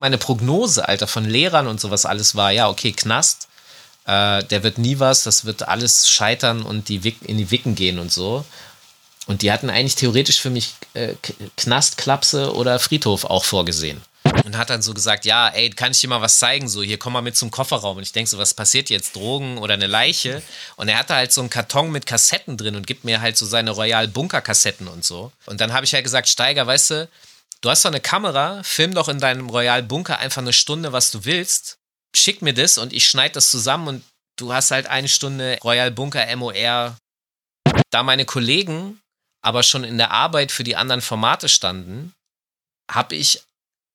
Meine Prognose, Alter, von Lehrern und sowas alles war, ja, okay, Knast, äh, der wird nie was, das wird alles scheitern und die Wick, in die Wicken gehen und so. Und die hatten eigentlich theoretisch für mich äh, Knast, Klapse oder Friedhof auch vorgesehen. Und hat dann so gesagt, ja, ey, kann ich dir mal was zeigen? So, hier komm mal mit zum Kofferraum. Und ich denke so, was passiert jetzt? Drogen oder eine Leiche? Und er hatte halt so einen Karton mit Kassetten drin und gibt mir halt so seine Royal Bunker Kassetten und so. Und dann habe ich halt gesagt, Steiger, weißt du, du hast doch eine Kamera, film doch in deinem Royal Bunker einfach eine Stunde, was du willst. Schick mir das und ich schneide das zusammen und du hast halt eine Stunde Royal Bunker MOR. Da meine Kollegen aber schon in der Arbeit für die anderen Formate standen, habe ich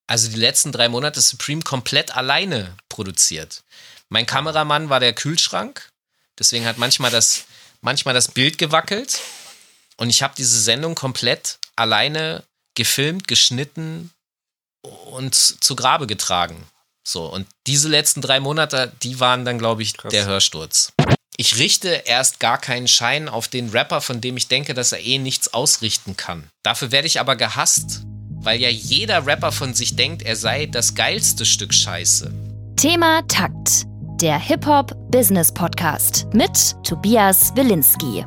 also die letzten drei Monate Supreme komplett alleine produziert. Mein Kameramann war der Kühlschrank, deswegen hat manchmal das, manchmal das Bild gewackelt. Und ich habe diese Sendung komplett alleine gefilmt, geschnitten und zu Grabe getragen. So, und diese letzten drei Monate, die waren dann, glaube ich, Krass. der Hörsturz. Ich richte erst gar keinen Schein auf den Rapper, von dem ich denke, dass er eh nichts ausrichten kann. Dafür werde ich aber gehasst, weil ja jeder Rapper von sich denkt, er sei das geilste Stück Scheiße. Thema Takt, der Hip-Hop-Business-Podcast mit Tobias Wilinski.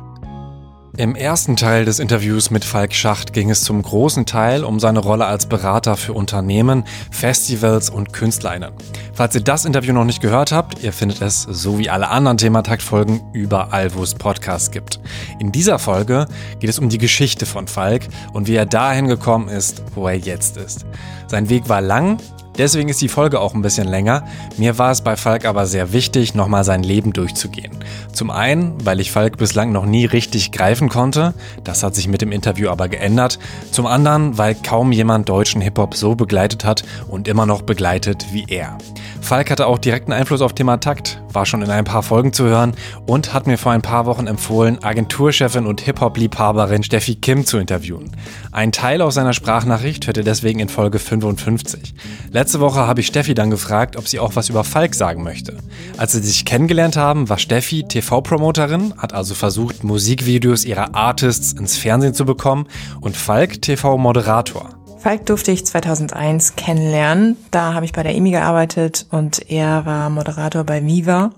Im ersten Teil des Interviews mit Falk Schacht ging es zum großen Teil um seine Rolle als Berater für Unternehmen, Festivals und KünstlerInnen. Falls ihr das Interview noch nicht gehört habt, ihr findet es, so wie alle anderen Thematakt-Folgen, überall, wo es Podcasts gibt. In dieser Folge geht es um die Geschichte von Falk und wie er dahin gekommen ist, wo er jetzt ist. Sein Weg war lang, Deswegen ist die Folge auch ein bisschen länger. Mir war es bei Falk aber sehr wichtig, nochmal sein Leben durchzugehen. Zum einen, weil ich Falk bislang noch nie richtig greifen konnte. Das hat sich mit dem Interview aber geändert. Zum anderen, weil kaum jemand deutschen Hip-Hop so begleitet hat und immer noch begleitet wie er. Falk hatte auch direkten Einfluss auf Thema Takt, war schon in ein paar Folgen zu hören und hat mir vor ein paar Wochen empfohlen, Agenturchefin und Hip-Hop-Liebhaberin Steffi Kim zu interviewen. Ein Teil aus seiner Sprachnachricht hört ihr deswegen in Folge 55. Letzte Woche habe ich Steffi dann gefragt, ob sie auch was über Falk sagen möchte. Als sie sich kennengelernt haben, war Steffi TV-Promoterin, hat also versucht, Musikvideos ihrer Artists ins Fernsehen zu bekommen und Falk TV-Moderator. Falk durfte ich 2001 kennenlernen. Da habe ich bei der EMI gearbeitet und er war Moderator bei Viva.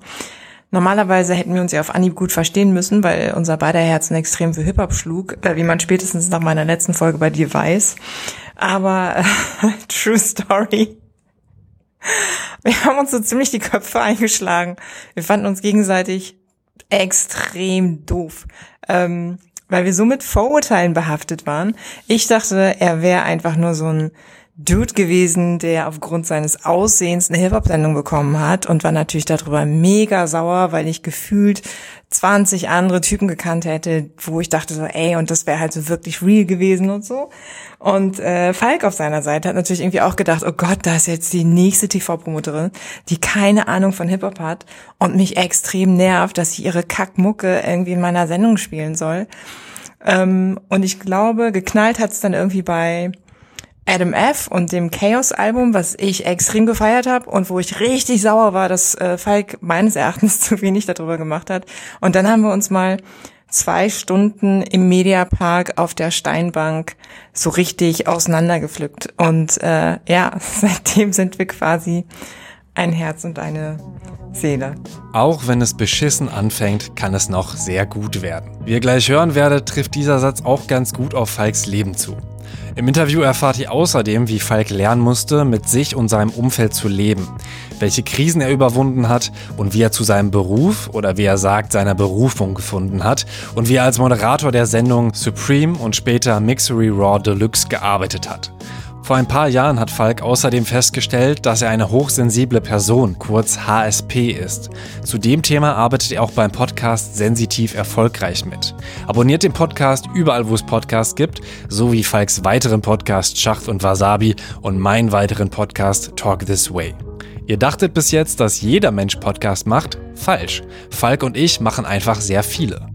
Normalerweise hätten wir uns ja auf Anhieb gut verstehen müssen, weil unser beider Herzen extrem für Hip-Hop schlug, äh, wie man spätestens nach meiner letzten Folge bei dir weiß. Aber äh, True Story. Wir haben uns so ziemlich die Köpfe eingeschlagen. Wir fanden uns gegenseitig extrem doof. Ähm, weil wir so mit Vorurteilen behaftet waren. Ich dachte, er wäre einfach nur so ein Dude gewesen, der aufgrund seines Aussehens eine Hip-Hop-Sendung bekommen hat und war natürlich darüber mega sauer, weil ich gefühlt 20 andere Typen gekannt hätte, wo ich dachte so, ey, und das wäre halt so wirklich real gewesen und so. Und äh, Falk auf seiner Seite hat natürlich irgendwie auch gedacht, oh Gott, da ist jetzt die nächste TV-Promoterin, die keine Ahnung von Hip-Hop hat und mich extrem nervt, dass sie ihre Kackmucke irgendwie in meiner Sendung spielen soll. Ähm, und ich glaube, geknallt hat's dann irgendwie bei Adam F. und dem Chaos-Album, was ich extrem gefeiert habe und wo ich richtig sauer war, dass äh, Falk meines Erachtens zu wenig darüber gemacht hat. Und dann haben wir uns mal zwei Stunden im Mediapark auf der Steinbank so richtig auseinandergepflückt. Und äh, ja, seitdem sind wir quasi ein Herz und eine Seele. Auch wenn es beschissen anfängt, kann es noch sehr gut werden. Wie ihr gleich hören werdet, trifft dieser Satz auch ganz gut auf Falks Leben zu. Im Interview erfahrt ihr außerdem, wie Falk lernen musste, mit sich und seinem Umfeld zu leben, welche Krisen er überwunden hat und wie er zu seinem Beruf oder wie er sagt, seiner Berufung gefunden hat und wie er als Moderator der Sendung Supreme und später Mixery Raw Deluxe gearbeitet hat. Vor ein paar Jahren hat Falk außerdem festgestellt, dass er eine hochsensible Person, kurz HSP, ist. Zu dem Thema arbeitet er auch beim Podcast Sensitiv erfolgreich mit. Abonniert den Podcast überall, wo es Podcasts gibt, sowie Falks weiteren Podcast Schacht und Wasabi und meinen weiteren Podcast Talk This Way. Ihr dachtet bis jetzt, dass jeder Mensch Podcast macht? Falsch. Falk und ich machen einfach sehr viele.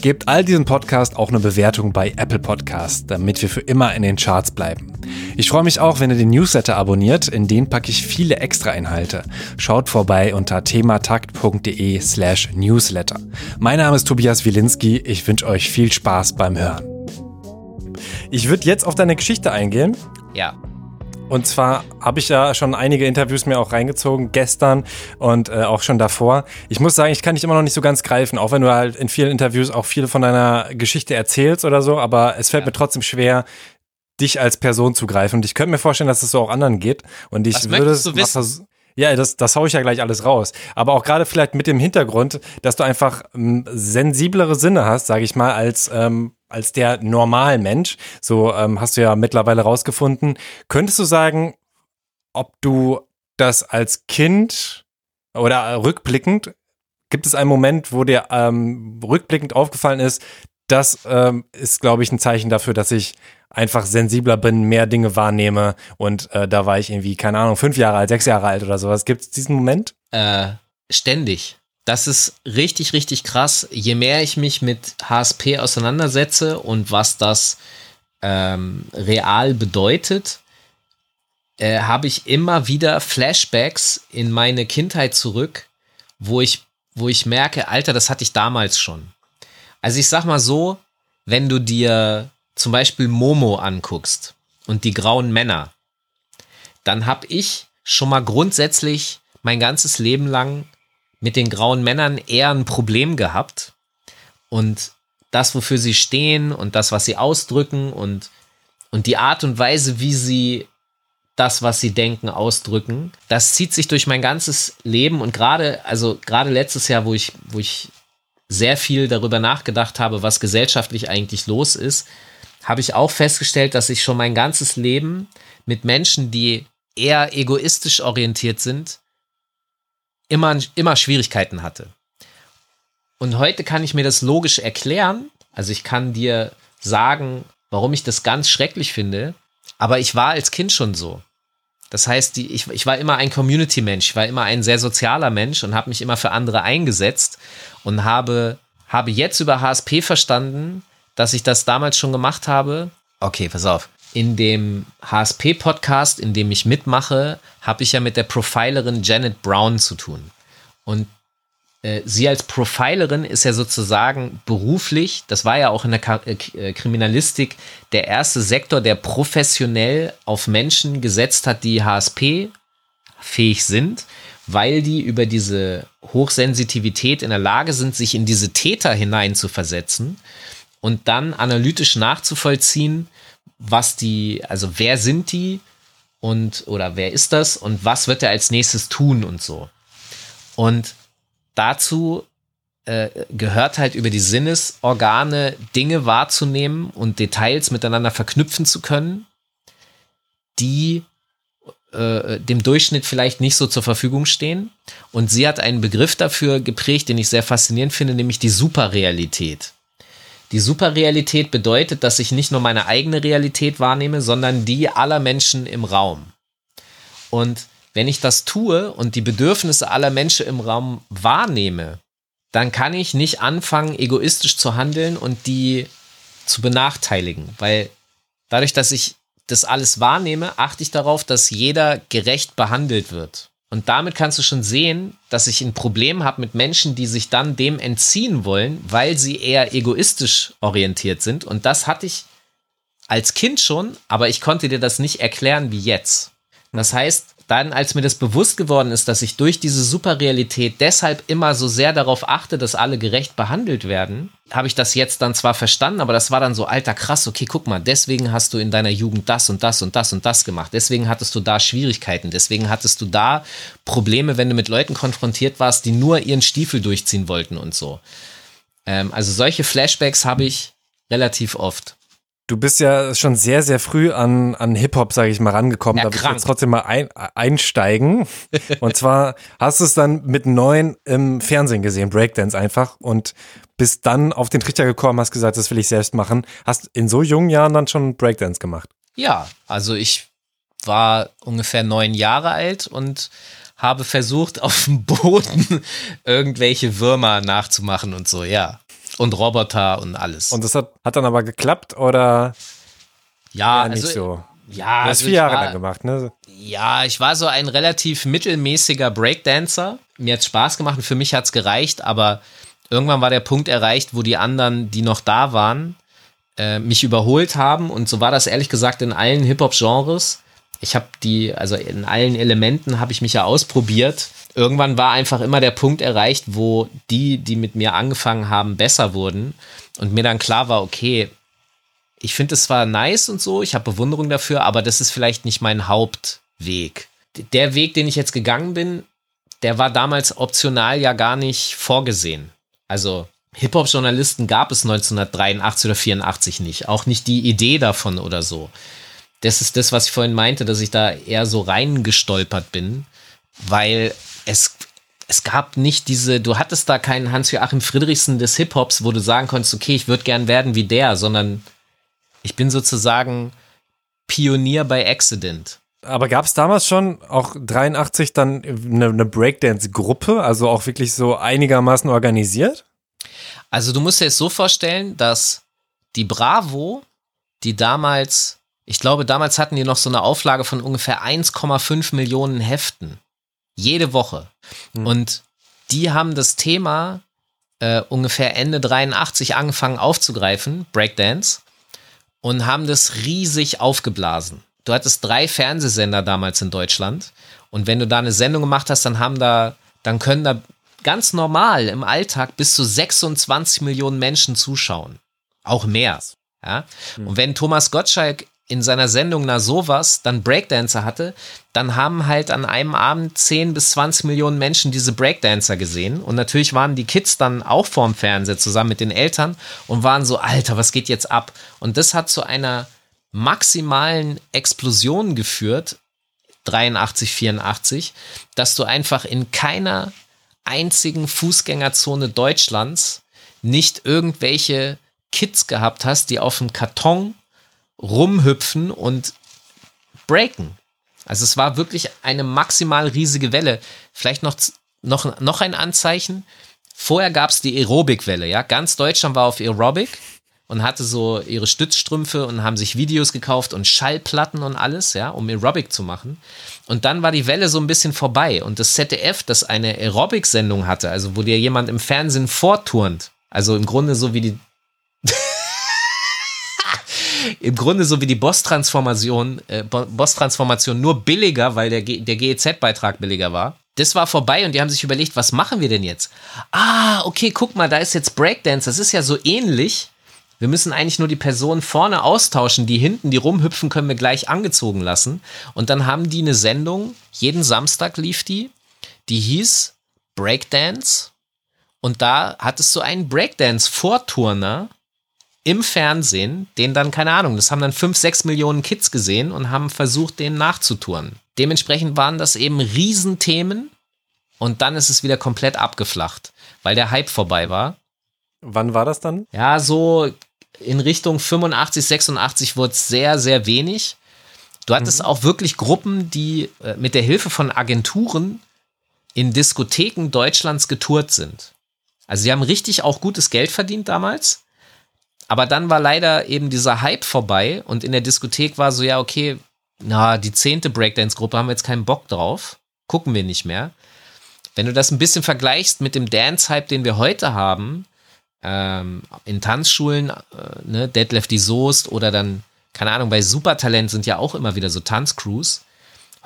Gebt all diesen Podcast auch eine Bewertung bei Apple Podcast, damit wir für immer in den Charts bleiben. Ich freue mich auch, wenn ihr den Newsletter abonniert, in den packe ich viele Extra-Inhalte. Schaut vorbei unter thematakt.de slash newsletter. Mein Name ist Tobias Wilinski, ich wünsche euch viel Spaß beim Hören. Ich würde jetzt auf deine Geschichte eingehen. Ja. Und zwar habe ich ja schon einige Interviews mir auch reingezogen, gestern und äh, auch schon davor. Ich muss sagen, ich kann dich immer noch nicht so ganz greifen, auch wenn du halt in vielen Interviews auch viel von deiner Geschichte erzählst oder so, aber es fällt ja. mir trotzdem schwer, dich als Person zu greifen. Und ich könnte mir vorstellen, dass es so auch anderen geht. Und ich Was würde es? Ja, das, das hau ich ja gleich alles raus. Aber auch gerade vielleicht mit dem Hintergrund, dass du einfach ähm, sensiblere Sinne hast, sage ich mal, als ähm, als der Normalmensch. So ähm, hast du ja mittlerweile rausgefunden. Könntest du sagen, ob du das als Kind oder rückblickend, gibt es einen Moment, wo dir ähm, rückblickend aufgefallen ist, das ähm, ist, glaube ich, ein Zeichen dafür, dass ich einfach sensibler bin, mehr Dinge wahrnehme und äh, da war ich irgendwie, keine Ahnung, fünf Jahre alt, sechs Jahre alt oder sowas. Gibt es diesen Moment? Äh, ständig. Das ist richtig, richtig krass. Je mehr ich mich mit HSP auseinandersetze und was das ähm, real bedeutet, äh, habe ich immer wieder Flashbacks in meine Kindheit zurück, wo ich, wo ich merke, Alter, das hatte ich damals schon. Also ich sag mal so, wenn du dir zum Beispiel Momo anguckst und die grauen Männer, dann habe ich schon mal grundsätzlich mein ganzes Leben lang mit den grauen Männern eher ein Problem gehabt. Und das, wofür sie stehen und das, was sie ausdrücken und, und die Art und Weise, wie sie das, was sie denken, ausdrücken, das zieht sich durch mein ganzes Leben und gerade, also gerade letztes Jahr, wo ich, wo ich sehr viel darüber nachgedacht habe, was gesellschaftlich eigentlich los ist, habe ich auch festgestellt, dass ich schon mein ganzes Leben mit Menschen, die eher egoistisch orientiert sind, immer, immer Schwierigkeiten hatte. Und heute kann ich mir das logisch erklären. Also ich kann dir sagen, warum ich das ganz schrecklich finde. Aber ich war als Kind schon so. Das heißt, die, ich, ich war immer ein Community-Mensch, war immer ein sehr sozialer Mensch und habe mich immer für andere eingesetzt und habe, habe jetzt über HSP verstanden, dass ich das damals schon gemacht habe. Okay, pass auf in dem HSP-Podcast, in dem ich mitmache, habe ich ja mit der Profilerin Janet Brown zu tun. Und äh, sie als Profilerin ist ja sozusagen beruflich, das war ja auch in der äh, äh Kriminalistik, der erste Sektor, der professionell auf Menschen gesetzt hat, die HSP fähig sind, weil die über diese Hochsensitivität in der Lage sind, sich in diese Täter hinein zu versetzen und dann analytisch nachzuvollziehen, was die, also wer sind die und oder wer ist das und was wird er als nächstes tun und so. Und dazu äh, gehört halt über die Sinnesorgane Dinge wahrzunehmen und Details miteinander verknüpfen zu können, die äh, dem Durchschnitt vielleicht nicht so zur Verfügung stehen. Und sie hat einen Begriff dafür geprägt, den ich sehr faszinierend finde, nämlich die Superrealität. Die Superrealität bedeutet, dass ich nicht nur meine eigene Realität wahrnehme, sondern die aller Menschen im Raum. Und wenn ich das tue und die Bedürfnisse aller Menschen im Raum wahrnehme, dann kann ich nicht anfangen, egoistisch zu handeln und die zu benachteiligen, weil dadurch, dass ich das alles wahrnehme, achte ich darauf, dass jeder gerecht behandelt wird. Und damit kannst du schon sehen, dass ich ein Problem habe mit Menschen, die sich dann dem entziehen wollen, weil sie eher egoistisch orientiert sind. Und das hatte ich als Kind schon, aber ich konnte dir das nicht erklären wie jetzt. Das heißt, dann, als mir das bewusst geworden ist, dass ich durch diese Superrealität deshalb immer so sehr darauf achte, dass alle gerecht behandelt werden, habe ich das jetzt dann zwar verstanden, aber das war dann so alter krass, okay, guck mal, deswegen hast du in deiner Jugend das und das und das und das gemacht. Deswegen hattest du da Schwierigkeiten, deswegen hattest du da Probleme, wenn du mit Leuten konfrontiert warst, die nur ihren Stiefel durchziehen wollten und so. Ähm, also solche Flashbacks habe ich relativ oft. Du bist ja schon sehr, sehr früh an, an Hip-Hop, sage ich mal, rangekommen. Ja, da will ich jetzt trotzdem mal ein, einsteigen. und zwar hast du es dann mit neun im Fernsehen gesehen, Breakdance einfach. Und bist dann auf den Trichter gekommen, hast gesagt, das will ich selbst machen. Hast in so jungen Jahren dann schon Breakdance gemacht? Ja, also ich war ungefähr neun Jahre alt und habe versucht, auf dem Boden irgendwelche Würmer nachzumachen und so, ja und Roboter und alles. Und das hat, hat dann aber geklappt oder? Ja, nicht also, so. Ja, du hast also vier Jahre war, lang gemacht, ne? Ja, ich war so ein relativ mittelmäßiger Breakdancer. Mir hat Spaß gemacht und für mich hat es gereicht, aber irgendwann war der Punkt erreicht, wo die anderen, die noch da waren, äh, mich überholt haben. Und so war das ehrlich gesagt in allen Hip-Hop-Genres. Ich habe die, also in allen Elementen habe ich mich ja ausprobiert. Irgendwann war einfach immer der Punkt erreicht, wo die, die mit mir angefangen haben, besser wurden und mir dann klar war, okay, ich finde es zwar nice und so, ich habe Bewunderung dafür, aber das ist vielleicht nicht mein Hauptweg. Der Weg, den ich jetzt gegangen bin, der war damals optional ja gar nicht vorgesehen. Also Hip-Hop-Journalisten gab es 1983 oder 84 nicht. Auch nicht die Idee davon oder so. Das ist das, was ich vorhin meinte, dass ich da eher so reingestolpert bin, weil es, es gab nicht diese, du hattest da keinen Hans-Joachim Friedrichsen des Hip-Hops, wo du sagen konntest, okay, ich würde gern werden wie der, sondern ich bin sozusagen Pionier bei Accident. Aber gab es damals schon auch 83 dann eine, eine Breakdance-Gruppe, also auch wirklich so einigermaßen organisiert? Also du musst dir es so vorstellen, dass die Bravo, die damals, ich glaube, damals hatten die noch so eine Auflage von ungefähr 1,5 Millionen Heften. Jede Woche. Hm. Und die haben das Thema äh, ungefähr Ende 83 angefangen aufzugreifen, Breakdance, und haben das riesig aufgeblasen du hattest drei Fernsehsender damals in Deutschland und wenn du da eine Sendung gemacht hast, dann haben da, dann können da ganz normal im Alltag bis zu 26 Millionen Menschen zuschauen. Auch mehr. Ja? Mhm. Und wenn Thomas Gottschalk in seiner Sendung na sowas dann Breakdancer hatte, dann haben halt an einem Abend 10 bis 20 Millionen Menschen diese Breakdancer gesehen. Und natürlich waren die Kids dann auch vorm Fernseher zusammen mit den Eltern und waren so, Alter, was geht jetzt ab? Und das hat zu einer maximalen Explosionen geführt, 83, 84, dass du einfach in keiner einzigen Fußgängerzone Deutschlands nicht irgendwelche Kids gehabt hast, die auf dem Karton rumhüpfen und breaken. Also es war wirklich eine maximal riesige Welle. Vielleicht noch, noch, noch ein Anzeichen. Vorher gab es die Aerobic-Welle, ja. Ganz Deutschland war auf Aerobic und hatte so ihre Stützstrümpfe und haben sich Videos gekauft und Schallplatten und alles, ja, um Aerobic zu machen. Und dann war die Welle so ein bisschen vorbei und das ZDF, das eine Aerobic-Sendung hatte, also wo dir jemand im Fernsehen vorturnt, also im Grunde so wie die im Grunde so wie die Boss-Transformation, äh, Boss-Transformation nur billiger, weil der, der GEZ-Beitrag billiger war. Das war vorbei und die haben sich überlegt, was machen wir denn jetzt? Ah, okay, guck mal, da ist jetzt Breakdance. Das ist ja so ähnlich wir müssen eigentlich nur die Person vorne austauschen, die hinten, die rumhüpfen, können wir gleich angezogen lassen. Und dann haben die eine Sendung, jeden Samstag lief die, die hieß Breakdance. Und da hattest du einen Breakdance-Vorturner im Fernsehen, den dann, keine Ahnung, das haben dann fünf, sechs Millionen Kids gesehen und haben versucht, den nachzutouren. Dementsprechend waren das eben Riesenthemen und dann ist es wieder komplett abgeflacht, weil der Hype vorbei war. Wann war das dann? Ja, so in Richtung 85, 86 wurde es sehr, sehr wenig. Du hattest mhm. auch wirklich Gruppen, die äh, mit der Hilfe von Agenturen in Diskotheken Deutschlands getourt sind. Also sie haben richtig auch gutes Geld verdient damals. Aber dann war leider eben dieser Hype vorbei und in der Diskothek war so, ja, okay, na, die zehnte Breakdance-Gruppe haben wir jetzt keinen Bock drauf. Gucken wir nicht mehr. Wenn du das ein bisschen vergleichst mit dem Dance-Hype, den wir heute haben, ähm, in Tanzschulen, äh, ne, Dead Lefty Soest oder dann, keine Ahnung, bei Supertalent sind ja auch immer wieder so Tanzcrews.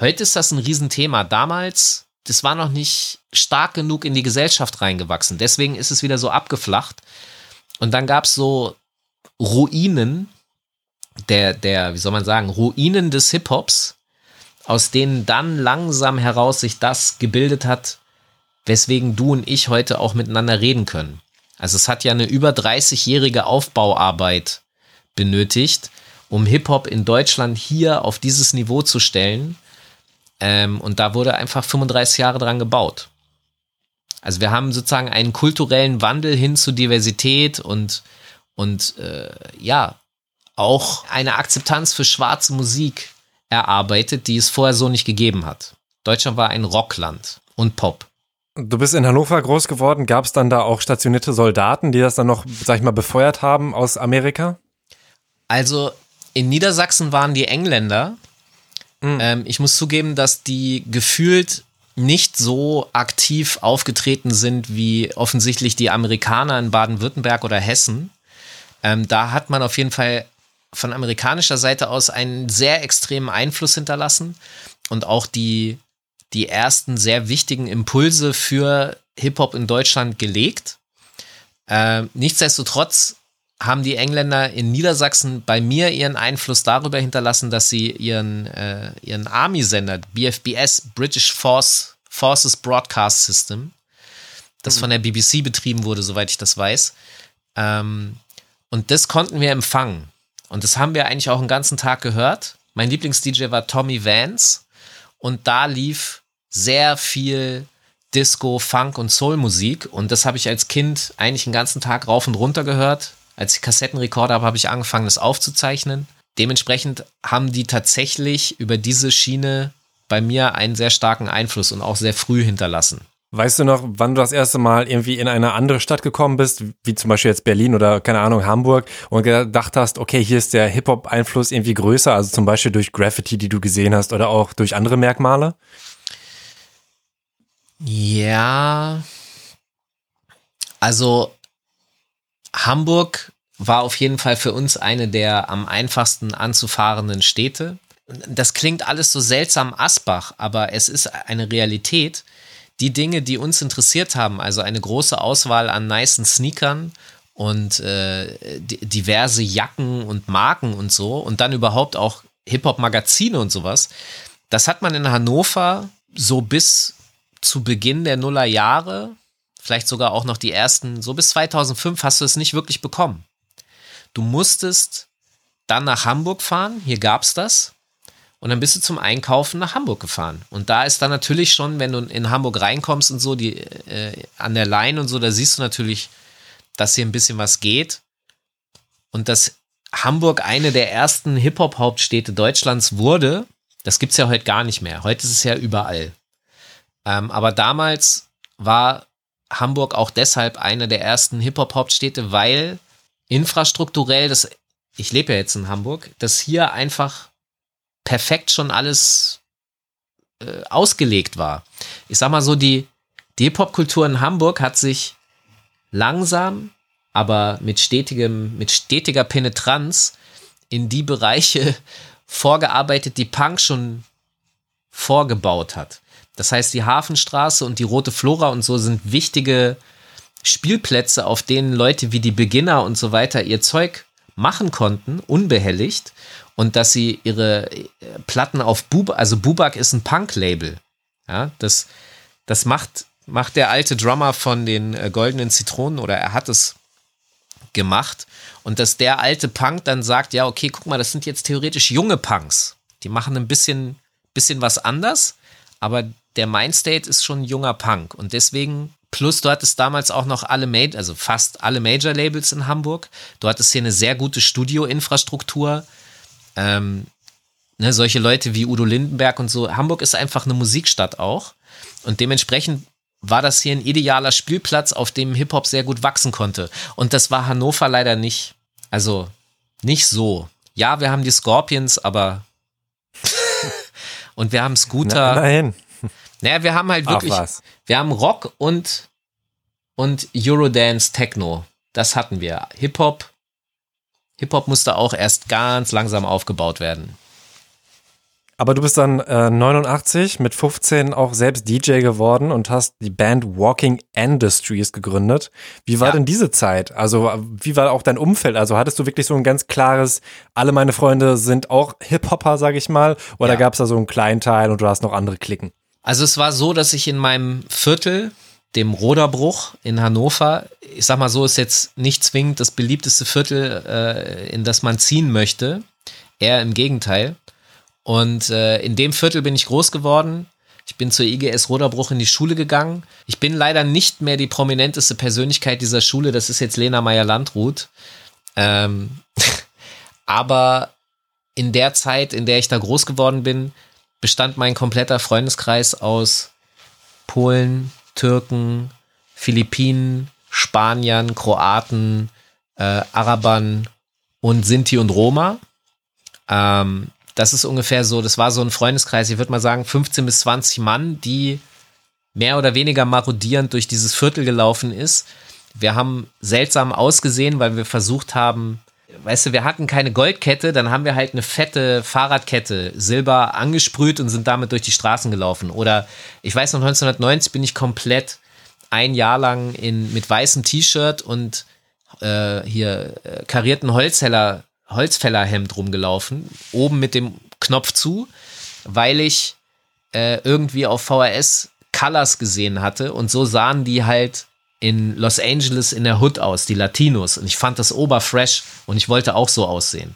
Heute ist das ein Riesenthema. Damals, das war noch nicht stark genug in die Gesellschaft reingewachsen. Deswegen ist es wieder so abgeflacht. Und dann gab es so Ruinen der, der, wie soll man sagen, Ruinen des Hip-Hops, aus denen dann langsam heraus sich das gebildet hat, weswegen du und ich heute auch miteinander reden können. Also es hat ja eine über 30-jährige Aufbauarbeit benötigt, um Hip-Hop in Deutschland hier auf dieses Niveau zu stellen. Ähm, und da wurde einfach 35 Jahre dran gebaut. Also wir haben sozusagen einen kulturellen Wandel hin zu Diversität und, und äh, ja, auch eine Akzeptanz für schwarze Musik erarbeitet, die es vorher so nicht gegeben hat. Deutschland war ein Rockland und Pop. Du bist in Hannover groß geworden. Gab es dann da auch stationierte Soldaten, die das dann noch, sag ich mal, befeuert haben aus Amerika? Also in Niedersachsen waren die Engländer. Mhm. Ähm, ich muss zugeben, dass die gefühlt nicht so aktiv aufgetreten sind wie offensichtlich die Amerikaner in Baden-Württemberg oder Hessen. Ähm, da hat man auf jeden Fall von amerikanischer Seite aus einen sehr extremen Einfluss hinterlassen und auch die, die ersten sehr wichtigen Impulse für Hip-Hop in Deutschland gelegt. Äh, nichtsdestotrotz haben die Engländer in Niedersachsen bei mir ihren Einfluss darüber hinterlassen, dass sie ihren, äh, ihren Army-Sender, BFBS, British Force, Forces Broadcast System, das mhm. von der BBC betrieben wurde, soweit ich das weiß. Ähm, und das konnten wir empfangen. Und das haben wir eigentlich auch den ganzen Tag gehört. Mein Lieblings-DJ war Tommy Vance. Und da lief sehr viel Disco, Funk und Soul-Musik. Und das habe ich als Kind eigentlich den ganzen Tag rauf und runter gehört. Als ich Kassettenrekorder habe, habe ich angefangen, das aufzuzeichnen. Dementsprechend haben die tatsächlich über diese Schiene bei mir einen sehr starken Einfluss und auch sehr früh hinterlassen. Weißt du noch, wann du das erste Mal irgendwie in eine andere Stadt gekommen bist, wie zum Beispiel jetzt Berlin oder keine Ahnung, Hamburg, und gedacht hast, okay, hier ist der Hip-Hop-Einfluss irgendwie größer, also zum Beispiel durch Graffiti, die du gesehen hast, oder auch durch andere Merkmale? Ja. Also Hamburg war auf jeden Fall für uns eine der am einfachsten anzufahrenden Städte. Das klingt alles so seltsam Asbach, aber es ist eine Realität. Die Dinge, die uns interessiert haben, also eine große Auswahl an nicen Sneakern und äh, diverse Jacken und Marken und so und dann überhaupt auch Hip-Hop-Magazine und sowas, das hat man in Hannover so bis zu Beginn der Nullerjahre vielleicht sogar auch noch die ersten, so bis 2005 hast du es nicht wirklich bekommen. Du musstest dann nach Hamburg fahren, hier gab es das, und dann bist du zum Einkaufen nach Hamburg gefahren. Und da ist dann natürlich schon, wenn du in Hamburg reinkommst und so, die äh, an der Line und so, da siehst du natürlich, dass hier ein bisschen was geht. Und dass Hamburg eine der ersten Hip-Hop-Hauptstädte Deutschlands wurde, das gibt es ja heute gar nicht mehr. Heute ist es ja überall. Ähm, aber damals war Hamburg auch deshalb eine der ersten Hip-Hop-Hauptstädte, weil infrastrukturell, das, ich lebe ja jetzt in Hamburg, dass hier einfach perfekt schon alles äh, ausgelegt war. Ich sag mal so, die, die Hip-Hop-Kultur in Hamburg hat sich langsam, aber mit stetigem, mit stetiger Penetranz in die Bereiche vorgearbeitet, die Punk schon vorgebaut hat. Das heißt, die Hafenstraße und die Rote Flora und so sind wichtige Spielplätze, auf denen Leute wie die Beginner und so weiter ihr Zeug machen konnten, unbehelligt. Und dass sie ihre äh, Platten auf Bubak, also Bubak ist ein Punk-Label. Ja, das, das macht, macht der alte Drummer von den äh, Goldenen Zitronen oder er hat es gemacht. Und dass der alte Punk dann sagt, ja, okay, guck mal, das sind jetzt theoretisch junge Punks. Die machen ein bisschen, bisschen was anders, aber der Mindstate ist schon ein junger Punk und deswegen Plus, du hattest damals auch noch alle, Major, also fast alle Major-Labels in Hamburg. Du hattest hier eine sehr gute Studio-Infrastruktur. Ähm, ne, solche Leute wie Udo Lindenberg und so. Hamburg ist einfach eine Musikstadt auch. Und dementsprechend war das hier ein idealer Spielplatz, auf dem Hip-Hop sehr gut wachsen konnte. Und das war Hannover leider nicht. Also nicht so. Ja, wir haben die Scorpions, aber. und wir haben Scooter. Na, immerhin. Naja, wir haben halt wirklich, wir haben Rock und, und Eurodance Techno. Das hatten wir. Hip-Hop, Hip-Hop musste auch erst ganz langsam aufgebaut werden. Aber du bist dann äh, 89 mit 15 auch selbst DJ geworden und hast die Band Walking Industries gegründet. Wie war ja. denn diese Zeit? Also wie war auch dein Umfeld? Also hattest du wirklich so ein ganz klares, alle meine Freunde sind auch Hip-Hopper, sag ich mal, oder ja. gab es da so einen kleinen Teil und du hast noch andere Klicken? Also es war so, dass ich in meinem Viertel, dem Roderbruch in Hannover, ich sag mal so, ist jetzt nicht zwingend das beliebteste Viertel, äh, in das man ziehen möchte. Eher im Gegenteil. Und äh, in dem Viertel bin ich groß geworden. Ich bin zur IGS Roderbruch in die Schule gegangen. Ich bin leider nicht mehr die prominenteste Persönlichkeit dieser Schule. Das ist jetzt Lena Meyer-Landrut. Ähm, aber in der Zeit, in der ich da groß geworden bin, bestand mein kompletter Freundeskreis aus Polen, Türken, Philippinen, Spaniern, Kroaten, äh, Arabern und Sinti und Roma. Ähm, das ist ungefähr so, das war so ein Freundeskreis, ich würde mal sagen 15 bis 20 Mann, die mehr oder weniger marodierend durch dieses Viertel gelaufen ist. Wir haben seltsam ausgesehen, weil wir versucht haben, weißt du, wir hatten keine Goldkette, dann haben wir halt eine fette Fahrradkette, Silber angesprüht und sind damit durch die Straßen gelaufen. Oder ich weiß noch, 1990 bin ich komplett ein Jahr lang in, mit weißem T-Shirt und äh, hier äh, karierten Holzfäller, Holzfällerhemd rumgelaufen, oben mit dem Knopf zu, weil ich äh, irgendwie auf VHS Colors gesehen hatte und so sahen die halt in Los Angeles in der Hood aus, die Latinos. Und ich fand das oberfresh und ich wollte auch so aussehen.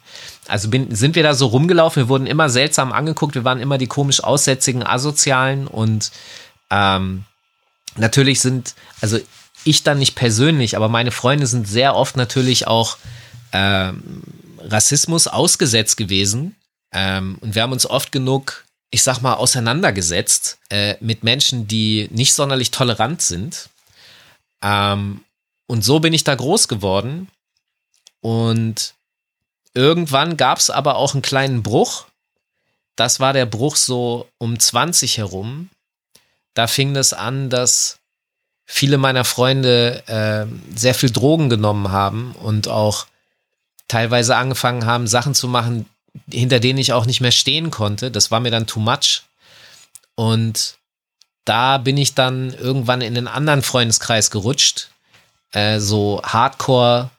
Also bin, sind wir da so rumgelaufen, wir wurden immer seltsam angeguckt, wir waren immer die komisch aussätzigen Asozialen und ähm, natürlich sind, also ich dann nicht persönlich, aber meine Freunde sind sehr oft natürlich auch ähm, Rassismus ausgesetzt gewesen. Ähm, und wir haben uns oft genug, ich sag mal, auseinandergesetzt äh, mit Menschen, die nicht sonderlich tolerant sind. Ähm, und so bin ich da groß geworden. Und irgendwann gab es aber auch einen kleinen Bruch. Das war der Bruch so um 20 herum. Da fing es an, dass viele meiner Freunde äh, sehr viel Drogen genommen haben und auch teilweise angefangen haben, Sachen zu machen, hinter denen ich auch nicht mehr stehen konnte. Das war mir dann too much. Und da bin ich dann irgendwann in den anderen Freundeskreis gerutscht. Äh, so Hardcore,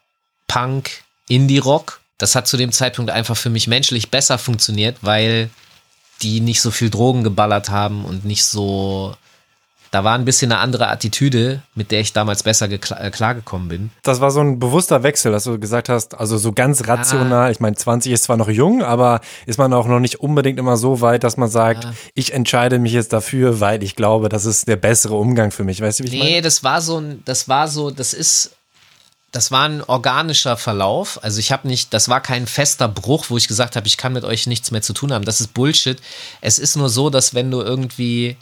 Punk, Indie-Rock. Das hat zu dem Zeitpunkt einfach für mich menschlich besser funktioniert, weil die nicht so viel Drogen geballert haben und nicht so da war ein bisschen eine andere Attitüde, mit der ich damals besser äh, klargekommen bin. Das war so ein bewusster Wechsel, dass du gesagt hast, also so ganz rational, ja. ich meine, 20 ist zwar noch jung, aber ist man auch noch nicht unbedingt immer so weit, dass man sagt, ja. ich entscheide mich jetzt dafür, weil ich glaube, das ist der bessere Umgang für mich. Weißt du, wie ich nee, meine? Nee, das war so ein, das war so, das ist, das war ein organischer Verlauf. Also ich habe nicht, das war kein fester Bruch, wo ich gesagt habe, ich kann mit euch nichts mehr zu tun haben. Das ist Bullshit. Es ist nur so, dass wenn du irgendwie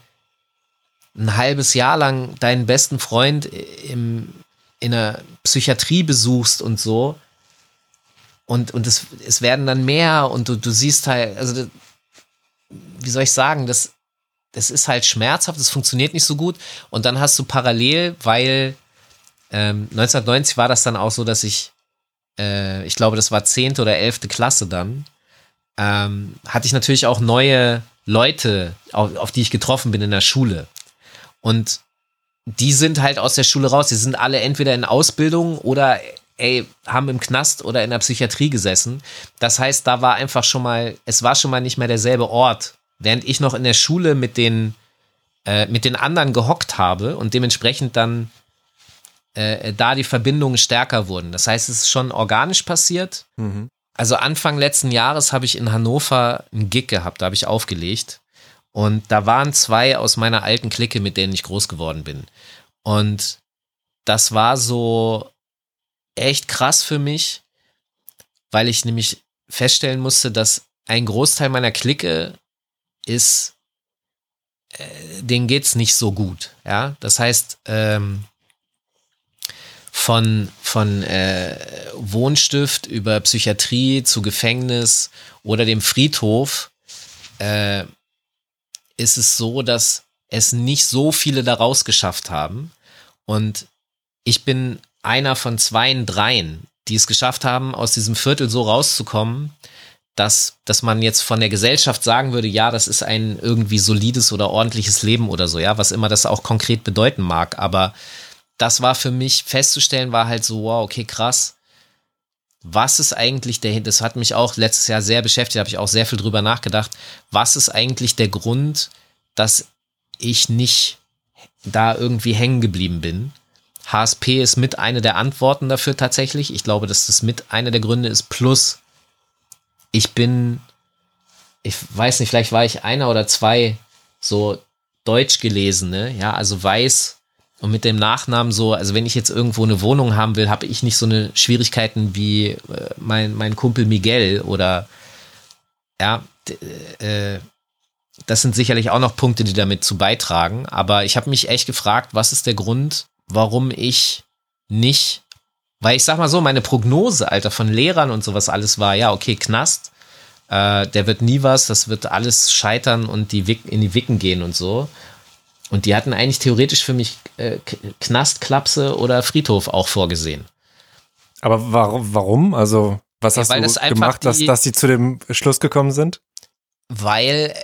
ein halbes Jahr lang deinen besten Freund im, in der Psychiatrie besuchst und so. Und, und es, es werden dann mehr und du, du siehst halt, also wie soll ich sagen, das, das ist halt schmerzhaft, das funktioniert nicht so gut. Und dann hast du parallel, weil ähm, 1990 war das dann auch so, dass ich, äh, ich glaube, das war zehnte oder elfte Klasse dann, ähm, hatte ich natürlich auch neue Leute, auf, auf die ich getroffen bin in der Schule. Und die sind halt aus der Schule raus. Die sind alle entweder in Ausbildung oder ey, haben im Knast oder in der Psychiatrie gesessen. Das heißt, da war einfach schon mal, es war schon mal nicht mehr derselbe Ort. Während ich noch in der Schule mit den, äh, mit den anderen gehockt habe und dementsprechend dann äh, da die Verbindungen stärker wurden. Das heißt, es ist schon organisch passiert. Mhm. Also Anfang letzten Jahres habe ich in Hannover einen Gig gehabt, da habe ich aufgelegt. Und da waren zwei aus meiner alten Clique, mit denen ich groß geworden bin. Und das war so echt krass für mich, weil ich nämlich feststellen musste, dass ein Großteil meiner Clique ist, äh, denen geht's nicht so gut. Ja, das heißt, ähm, von, von äh, Wohnstift über Psychiatrie zu Gefängnis oder dem Friedhof äh, ist es so, dass es nicht so viele daraus geschafft haben. Und ich bin einer von zweien, dreien, die es geschafft haben, aus diesem Viertel so rauszukommen, dass, dass man jetzt von der Gesellschaft sagen würde, ja, das ist ein irgendwie solides oder ordentliches Leben oder so, ja, was immer das auch konkret bedeuten mag. Aber das war für mich festzustellen, war halt so, wow, okay, krass was ist eigentlich der, das hat mich auch letztes Jahr sehr beschäftigt, habe ich auch sehr viel drüber nachgedacht, was ist eigentlich der Grund, dass ich nicht da irgendwie hängen geblieben bin? HSP ist mit eine der Antworten dafür tatsächlich. Ich glaube, dass das mit einer der Gründe ist. Plus, ich bin, ich weiß nicht, vielleicht war ich einer oder zwei so Deutsch gelesene, ja, also weiß, und mit dem Nachnamen so, also wenn ich jetzt irgendwo eine Wohnung haben will, habe ich nicht so eine Schwierigkeiten wie äh, mein, mein Kumpel Miguel oder ja, äh, das sind sicherlich auch noch Punkte, die damit zu beitragen. Aber ich habe mich echt gefragt, was ist der Grund, warum ich nicht, weil ich sag mal so, meine Prognose, Alter, von Lehrern und sowas alles war, ja, okay, Knast, äh, der wird nie was, das wird alles scheitern und die Wick, in die Wicken gehen und so. Und die hatten eigentlich theoretisch für mich äh, Knast, Klapse oder Friedhof auch vorgesehen. Aber warum? Also Was hast weil du das gemacht, dass, die- dass sie zu dem Schluss gekommen sind? weil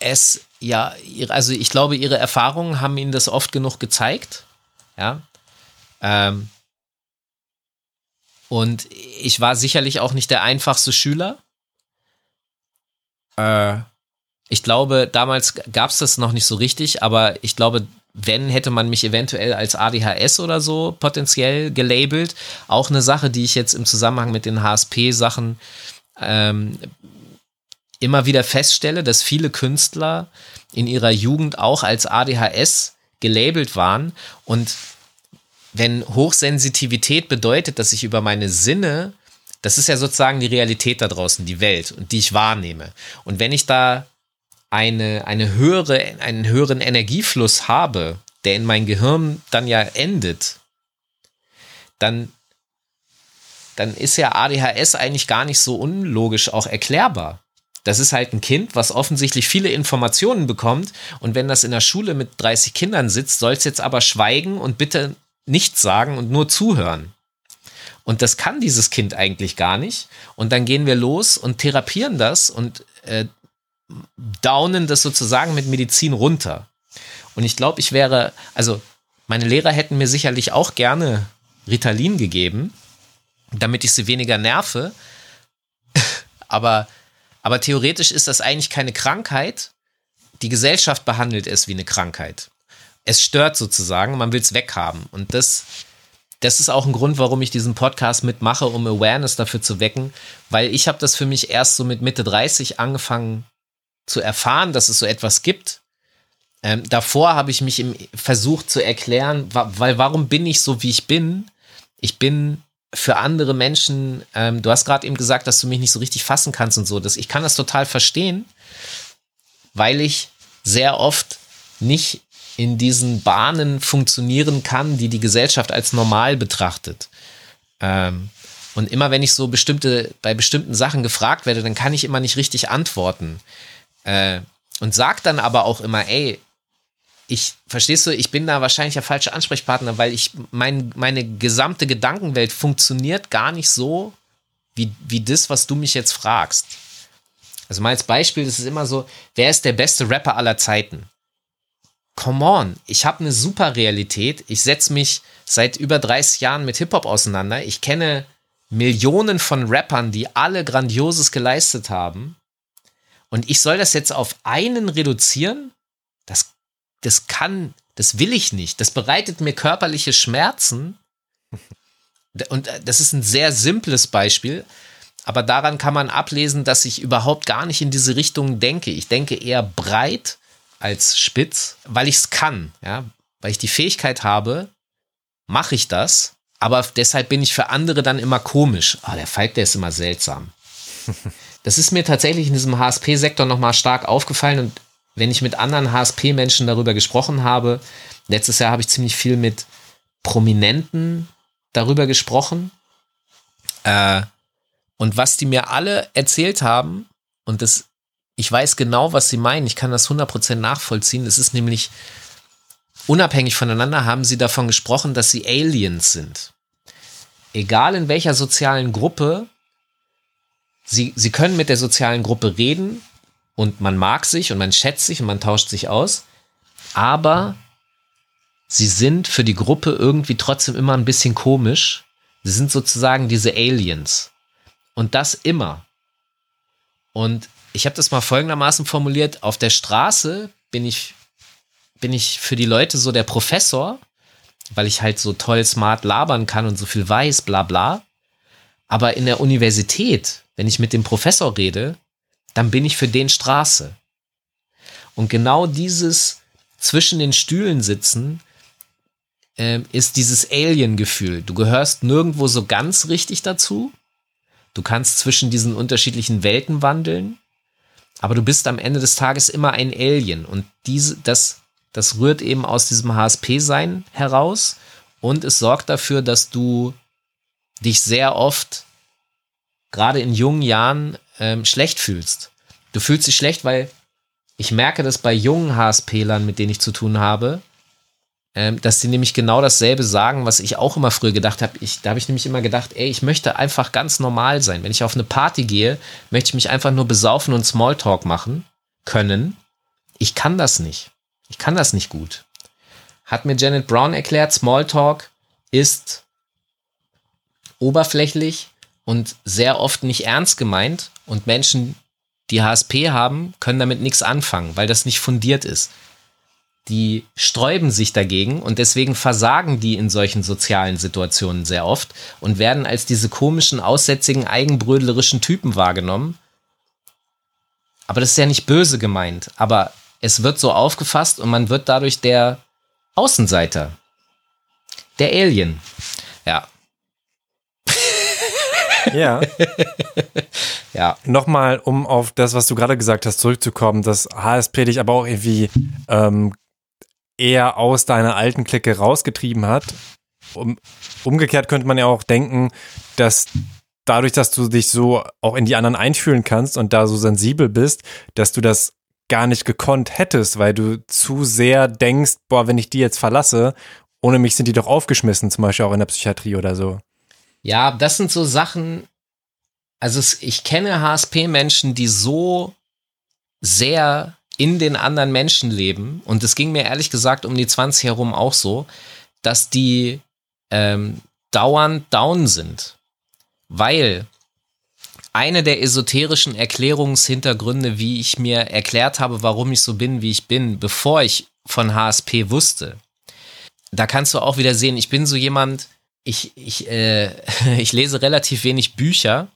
es ja, also ich glaube, ihre Erfahrungen haben ihnen das oft genug gezeigt. Ja. Ähm, und ich war sicherlich auch nicht der einfachste Schüler. Äh, ich glaube, damals gab es das noch nicht so richtig, aber ich glaube, wenn, hätte man mich eventuell als ADHS oder so potenziell gelabelt. Auch eine Sache, die ich jetzt im Zusammenhang mit den HSP-Sachen ähm, immer wieder feststelle, dass viele Künstler in ihrer Jugend auch als ADHS gelabelt waren. Und wenn Hochsensitivität bedeutet, dass ich über meine Sinne, das ist ja sozusagen die Realität da draußen, die Welt und die ich wahrnehme. Und wenn ich da eine, eine höhere, einen höheren Energiefluss habe, der in mein Gehirn dann ja endet, dann, dann ist ja ADHS eigentlich gar nicht so unlogisch auch erklärbar. Das ist halt ein Kind, was offensichtlich viele Informationen bekommt und wenn das in der Schule mit 30 Kindern sitzt, soll es jetzt aber schweigen und bitte nichts sagen und nur zuhören. Und das kann dieses Kind eigentlich gar nicht. Und dann gehen wir los und therapieren das und äh, downen das sozusagen mit Medizin runter. Und ich glaube, ich wäre, also meine Lehrer hätten mir sicherlich auch gerne Ritalin gegeben, damit ich sie weniger nerve. aber, aber theoretisch ist das eigentlich keine Krankheit. Die Gesellschaft behandelt es wie eine Krankheit. Es stört sozusagen, man will es weghaben. Und das, das ist auch ein Grund, warum ich diesen Podcast mitmache, um Awareness dafür zu wecken, weil ich habe das für mich erst so mit Mitte 30 angefangen zu erfahren, dass es so etwas gibt. Ähm, davor habe ich mich im, versucht zu erklären, wa weil warum bin ich so, wie ich bin? Ich bin für andere Menschen, ähm, du hast gerade eben gesagt, dass du mich nicht so richtig fassen kannst und so. Das, ich kann das total verstehen, weil ich sehr oft nicht in diesen Bahnen funktionieren kann, die die Gesellschaft als normal betrachtet. Ähm, und immer wenn ich so bestimmte, bei bestimmten Sachen gefragt werde, dann kann ich immer nicht richtig antworten. Äh, und sag dann aber auch immer, ey, ich, verstehst du, ich bin da wahrscheinlich der falsche Ansprechpartner, weil ich, mein, meine gesamte Gedankenwelt funktioniert gar nicht so, wie, wie das, was du mich jetzt fragst. Also mal als Beispiel, das ist immer so, wer ist der beste Rapper aller Zeiten? Come on, ich habe eine super Realität. Ich setze mich seit über 30 Jahren mit Hip-Hop auseinander. Ich kenne Millionen von Rappern, die alle Grandioses geleistet haben. Und ich soll das jetzt auf einen reduzieren? Das, das kann, das will ich nicht. Das bereitet mir körperliche Schmerzen. Und das ist ein sehr simples Beispiel. Aber daran kann man ablesen, dass ich überhaupt gar nicht in diese Richtung denke. Ich denke eher breit als spitz, weil ich es kann. Ja? Weil ich die Fähigkeit habe, mache ich das. Aber deshalb bin ich für andere dann immer komisch. Ah, der Falk, der ist immer seltsam. Das ist mir tatsächlich in diesem HSP-Sektor nochmal stark aufgefallen. Und wenn ich mit anderen HSP-Menschen darüber gesprochen habe, letztes Jahr habe ich ziemlich viel mit Prominenten darüber gesprochen. Äh, und was die mir alle erzählt haben, und das, ich weiß genau, was sie meinen, ich kann das 100% nachvollziehen, das ist nämlich, unabhängig voneinander haben sie davon gesprochen, dass sie Aliens sind. Egal in welcher sozialen Gruppe, sie, sie können mit der sozialen Gruppe reden und man mag sich und man schätzt sich und man tauscht sich aus, aber sie sind für die Gruppe irgendwie trotzdem immer ein bisschen komisch. Sie sind sozusagen diese Aliens. Und das immer. Und ich habe das mal folgendermaßen formuliert: Auf der Straße bin ich, bin ich für die Leute so der Professor, weil ich halt so toll smart labern kann und so viel weiß, bla bla. Aber in der Universität, wenn ich mit dem Professor rede, dann bin ich für den Straße. Und genau dieses zwischen den Stühlen sitzen ähm, ist dieses Alien-Gefühl. Du gehörst nirgendwo so ganz richtig dazu. Du kannst zwischen diesen unterschiedlichen Welten wandeln, aber du bist am Ende des Tages immer ein Alien. Und diese, das, das rührt eben aus diesem HSP-Sein heraus und es sorgt dafür, dass du dich sehr oft, gerade in jungen Jahren, ähm, schlecht fühlst. Du fühlst dich schlecht, weil ich merke das bei jungen HSP-Lern, mit denen ich zu tun habe, ähm, dass die nämlich genau dasselbe sagen, was ich auch immer früher gedacht habe. Da habe ich nämlich immer gedacht, ey, ich möchte einfach ganz normal sein. Wenn ich auf eine Party gehe, möchte ich mich einfach nur besaufen und Smalltalk machen können. Ich kann das nicht. Ich kann das nicht gut. Hat mir Janet Brown erklärt, Smalltalk ist oberflächlich und sehr oft nicht ernst gemeint und Menschen, die HSP haben, können damit nichts anfangen, weil das nicht fundiert ist. Die sträuben sich dagegen und deswegen versagen die in solchen sozialen Situationen sehr oft und werden als diese komischen, aussätzigen, eigenbrödlerischen Typen wahrgenommen. Aber das ist ja nicht böse gemeint, aber es wird so aufgefasst und man wird dadurch der Außenseiter. Der Alien. Ja. Ja. ja. Nochmal, um auf das, was du gerade gesagt hast, zurückzukommen, dass HSP dich aber auch irgendwie ähm, eher aus deiner alten Clique rausgetrieben hat. Um, umgekehrt könnte man ja auch denken, dass dadurch, dass du dich so auch in die anderen einfühlen kannst und da so sensibel bist, dass du das gar nicht gekonnt hättest, weil du zu sehr denkst, boah, wenn ich die jetzt verlasse, ohne mich sind die doch aufgeschmissen, zum Beispiel auch in der Psychiatrie oder so. Ja, das sind so Sachen, also ich kenne HSP-Menschen, die so sehr in den anderen Menschen leben, und es ging mir ehrlich gesagt um die 20 herum auch so, dass die ähm, dauernd down sind. Weil eine der esoterischen Erklärungshintergründe, wie ich mir erklärt habe, warum ich so bin, wie ich bin, bevor ich von HSP wusste, da kannst du auch wieder sehen, ich bin so jemand, ich, ich, äh, ich lese relativ wenig Bücher,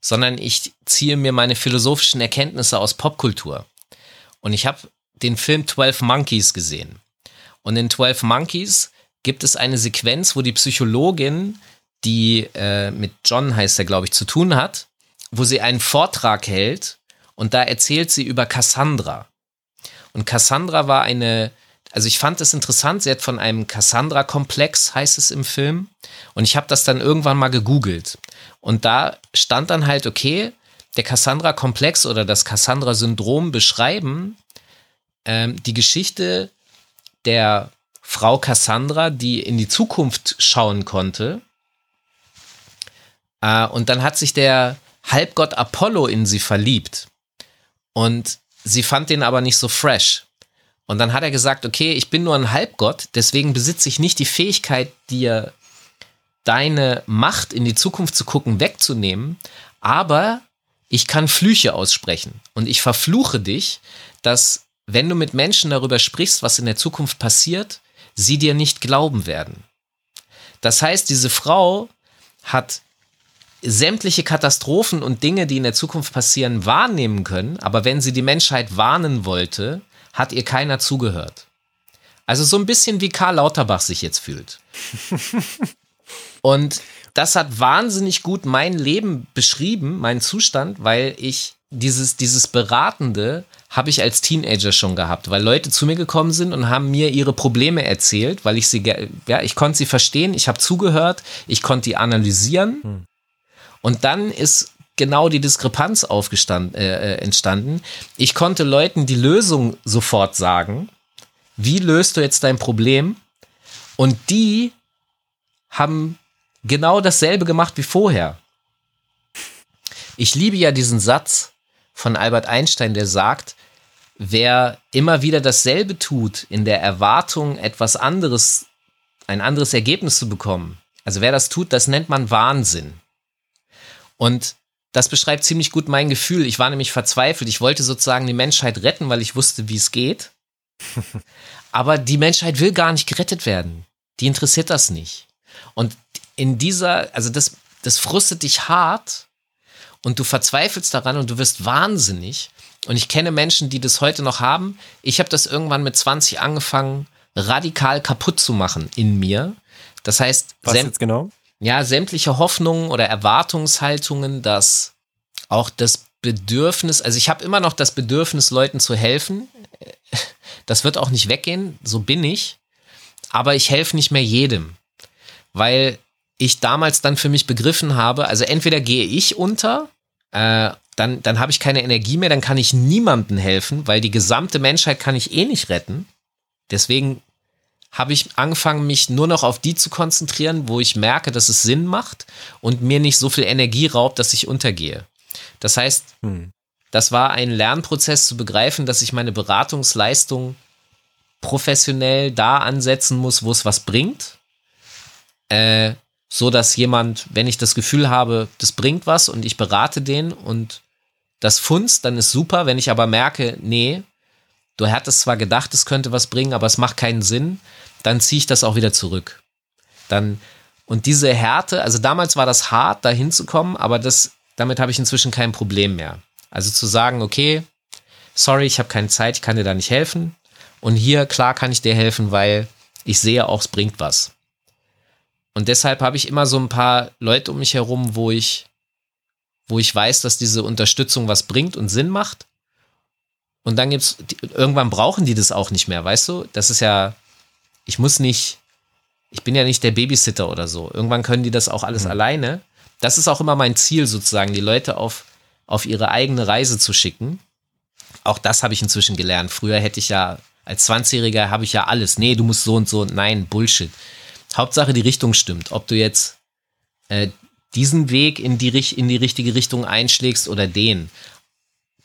sondern ich ziehe mir meine philosophischen Erkenntnisse aus Popkultur. Und ich habe den Film 12 Monkeys gesehen. Und in 12 Monkeys gibt es eine Sequenz, wo die Psychologin, die äh, mit John heißt er, glaube ich, zu tun hat, wo sie einen Vortrag hält und da erzählt sie über Cassandra. Und Cassandra war eine also ich fand es interessant, sie hat von einem Cassandra-Komplex, heißt es im Film. Und ich habe das dann irgendwann mal gegoogelt. Und da stand dann halt, okay, der Cassandra-Komplex oder das Cassandra-Syndrom beschreiben ähm, die Geschichte der Frau Cassandra, die in die Zukunft schauen konnte. Äh, und dann hat sich der Halbgott Apollo in sie verliebt. Und sie fand den aber nicht so fresh. Und dann hat er gesagt, okay, ich bin nur ein Halbgott, deswegen besitze ich nicht die Fähigkeit, dir deine Macht in die Zukunft zu gucken wegzunehmen, aber ich kann Flüche aussprechen und ich verfluche dich, dass wenn du mit Menschen darüber sprichst, was in der Zukunft passiert, sie dir nicht glauben werden. Das heißt, diese Frau hat sämtliche Katastrophen und Dinge, die in der Zukunft passieren, wahrnehmen können, aber wenn sie die Menschheit warnen wollte, hat ihr keiner zugehört. Also so ein bisschen wie Karl Lauterbach sich jetzt fühlt. Und das hat wahnsinnig gut mein Leben beschrieben, meinen Zustand, weil ich dieses, dieses Beratende habe ich als Teenager schon gehabt, weil Leute zu mir gekommen sind und haben mir ihre Probleme erzählt, weil ich sie, ja, ich konnte sie verstehen, ich habe zugehört, ich konnte die analysieren. Hm. Und dann ist genau die Diskrepanz aufgestanden, äh, äh, entstanden. Ich konnte Leuten die Lösung sofort sagen. Wie löst du jetzt dein Problem? Und die haben genau dasselbe gemacht wie vorher. Ich liebe ja diesen Satz von Albert Einstein, der sagt, wer immer wieder dasselbe tut, in der Erwartung, etwas anderes, ein anderes Ergebnis zu bekommen, also wer das tut, das nennt man Wahnsinn. Und das beschreibt ziemlich gut mein Gefühl. Ich war nämlich verzweifelt. Ich wollte sozusagen die Menschheit retten, weil ich wusste, wie es geht. Aber die Menschheit will gar nicht gerettet werden. Die interessiert das nicht. Und in dieser, also das, das frustet dich hart und du verzweifelst daran und du wirst wahnsinnig. Und ich kenne Menschen, die das heute noch haben. Ich habe das irgendwann mit 20 angefangen, radikal kaputt zu machen in mir. Das heißt, was jetzt genau? Ja, sämtliche Hoffnungen oder Erwartungshaltungen, dass auch das Bedürfnis, also ich habe immer noch das Bedürfnis, Leuten zu helfen. Das wird auch nicht weggehen, so bin ich. Aber ich helfe nicht mehr jedem, weil ich damals dann für mich begriffen habe, also entweder gehe ich unter, äh, dann, dann habe ich keine Energie mehr, dann kann ich niemandem helfen, weil die gesamte Menschheit kann ich eh nicht retten. Deswegen habe ich angefangen, mich nur noch auf die zu konzentrieren, wo ich merke, dass es Sinn macht und mir nicht so viel Energie raubt, dass ich untergehe. Das heißt, hm. das war ein Lernprozess zu begreifen, dass ich meine Beratungsleistung professionell da ansetzen muss, wo es was bringt. Äh, so dass jemand, wenn ich das Gefühl habe, das bringt was und ich berate den und das funzt, dann ist super. Wenn ich aber merke, nee, du hattest zwar gedacht, es könnte was bringen, aber es macht keinen Sinn, dann ziehe ich das auch wieder zurück. Dann, und diese Härte, also damals war das hart, da hinzukommen, aber das, damit habe ich inzwischen kein Problem mehr. Also zu sagen, okay, sorry, ich habe keine Zeit, ich kann dir da nicht helfen. Und hier, klar, kann ich dir helfen, weil ich sehe auch, es bringt was. Und deshalb habe ich immer so ein paar Leute um mich herum, wo ich, wo ich weiß, dass diese Unterstützung was bringt und Sinn macht. Und dann gibt's, irgendwann brauchen die das auch nicht mehr, weißt du? Das ist ja, ich muss nicht, ich bin ja nicht der Babysitter oder so. Irgendwann können die das auch alles mhm. alleine. Das ist auch immer mein Ziel sozusagen, die Leute auf, auf ihre eigene Reise zu schicken. Auch das habe ich inzwischen gelernt. Früher hätte ich ja, als 20-Jähriger habe ich ja alles. Nee, du musst so und so. Nein, Bullshit. Hauptsache die Richtung stimmt. Ob du jetzt äh, diesen Weg in die, in die richtige Richtung einschlägst oder den.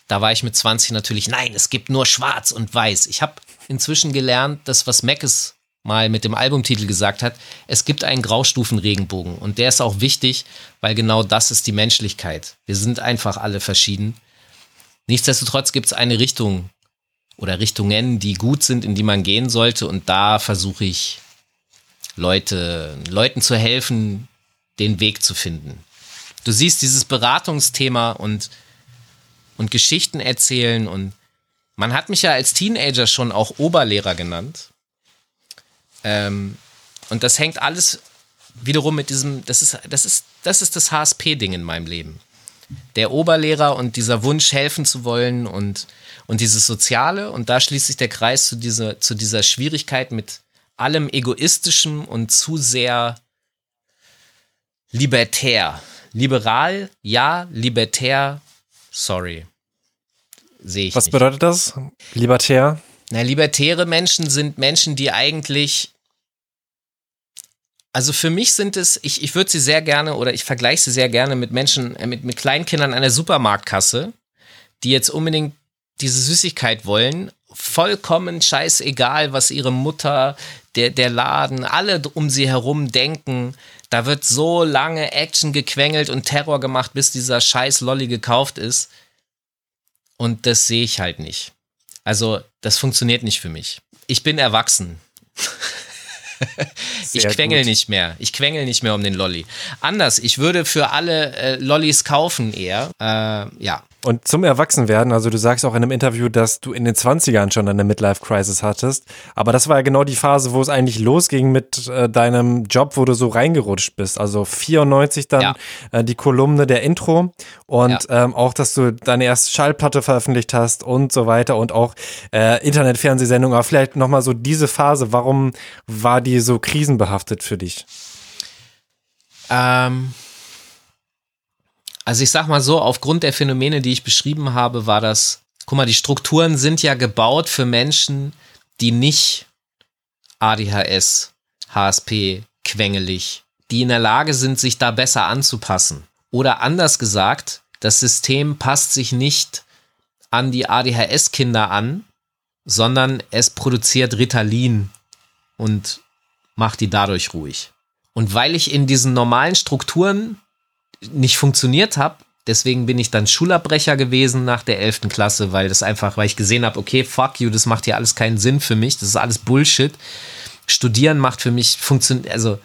Da war ich mit 20 natürlich, nein, es gibt nur schwarz und weiß. Ich habe inzwischen gelernt, dass was Mac ist mal mit dem Albumtitel gesagt hat, es gibt einen Graustufenregenbogen und der ist auch wichtig, weil genau das ist die Menschlichkeit. Wir sind einfach alle verschieden. Nichtsdestotrotz gibt es eine Richtung oder Richtungen, die gut sind, in die man gehen sollte und da versuche ich Leute, Leuten zu helfen, den Weg zu finden. Du siehst dieses Beratungsthema und, und Geschichten erzählen und man hat mich ja als Teenager schon auch Oberlehrer genannt. Ähm, und das hängt alles wiederum mit diesem, das ist, das ist, das ist das HSP-Ding in meinem Leben. Der Oberlehrer und dieser Wunsch, helfen zu wollen und, und dieses Soziale. Und da schließt sich der Kreis zu dieser, zu dieser Schwierigkeit mit allem Egoistischen und zu sehr libertär. Liberal, ja, libertär, sorry. Sehe ich. Was nicht. bedeutet das? Libertär? Na, libertäre Menschen sind Menschen, die eigentlich also für mich sind es, ich, ich würde sie sehr gerne oder ich vergleiche sie sehr gerne mit Menschen, äh, mit, mit Kleinkindern der Supermarktkasse, die jetzt unbedingt diese Süßigkeit wollen. Vollkommen scheißegal, was ihre Mutter, der, der Laden, alle um sie herum denken. Da wird so lange Action gequengelt und Terror gemacht, bis dieser scheiß Lolly gekauft ist. Und das sehe ich halt nicht. Also, das funktioniert nicht für mich. Ich bin erwachsen. ich quengel gut. nicht mehr. Ich quengel nicht mehr um den Lolly. Anders, ich würde für alle äh, Lollys kaufen eher. Äh, ja. Und zum Erwachsenwerden, also du sagst auch in einem Interview, dass du in den 20ern schon eine Midlife-Crisis hattest. Aber das war ja genau die Phase, wo es eigentlich losging mit äh, deinem Job, wo du so reingerutscht bist. Also 94 dann ja. äh, die Kolumne der Intro und ja. ähm, auch, dass du deine erste Schallplatte veröffentlicht hast und so weiter und auch äh, Internet-Fernsehsendungen. Aber vielleicht nochmal so diese Phase, warum war die so krisenbehaftet für dich? Ähm also ich sag mal so, aufgrund der Phänomene, die ich beschrieben habe, war das, guck mal, die Strukturen sind ja gebaut für Menschen, die nicht ADHS, HSP, quengelig, die in der Lage sind, sich da besser anzupassen. Oder anders gesagt, das System passt sich nicht an die ADHS-Kinder an, sondern es produziert Ritalin und macht die dadurch ruhig. Und weil ich in diesen normalen Strukturen nicht funktioniert habe. Deswegen bin ich dann Schulabbrecher gewesen nach der 11. Klasse, weil das einfach, weil ich gesehen habe, okay, fuck you, das macht hier alles keinen Sinn für mich, das ist alles Bullshit. Studieren macht für mich funktioniert, also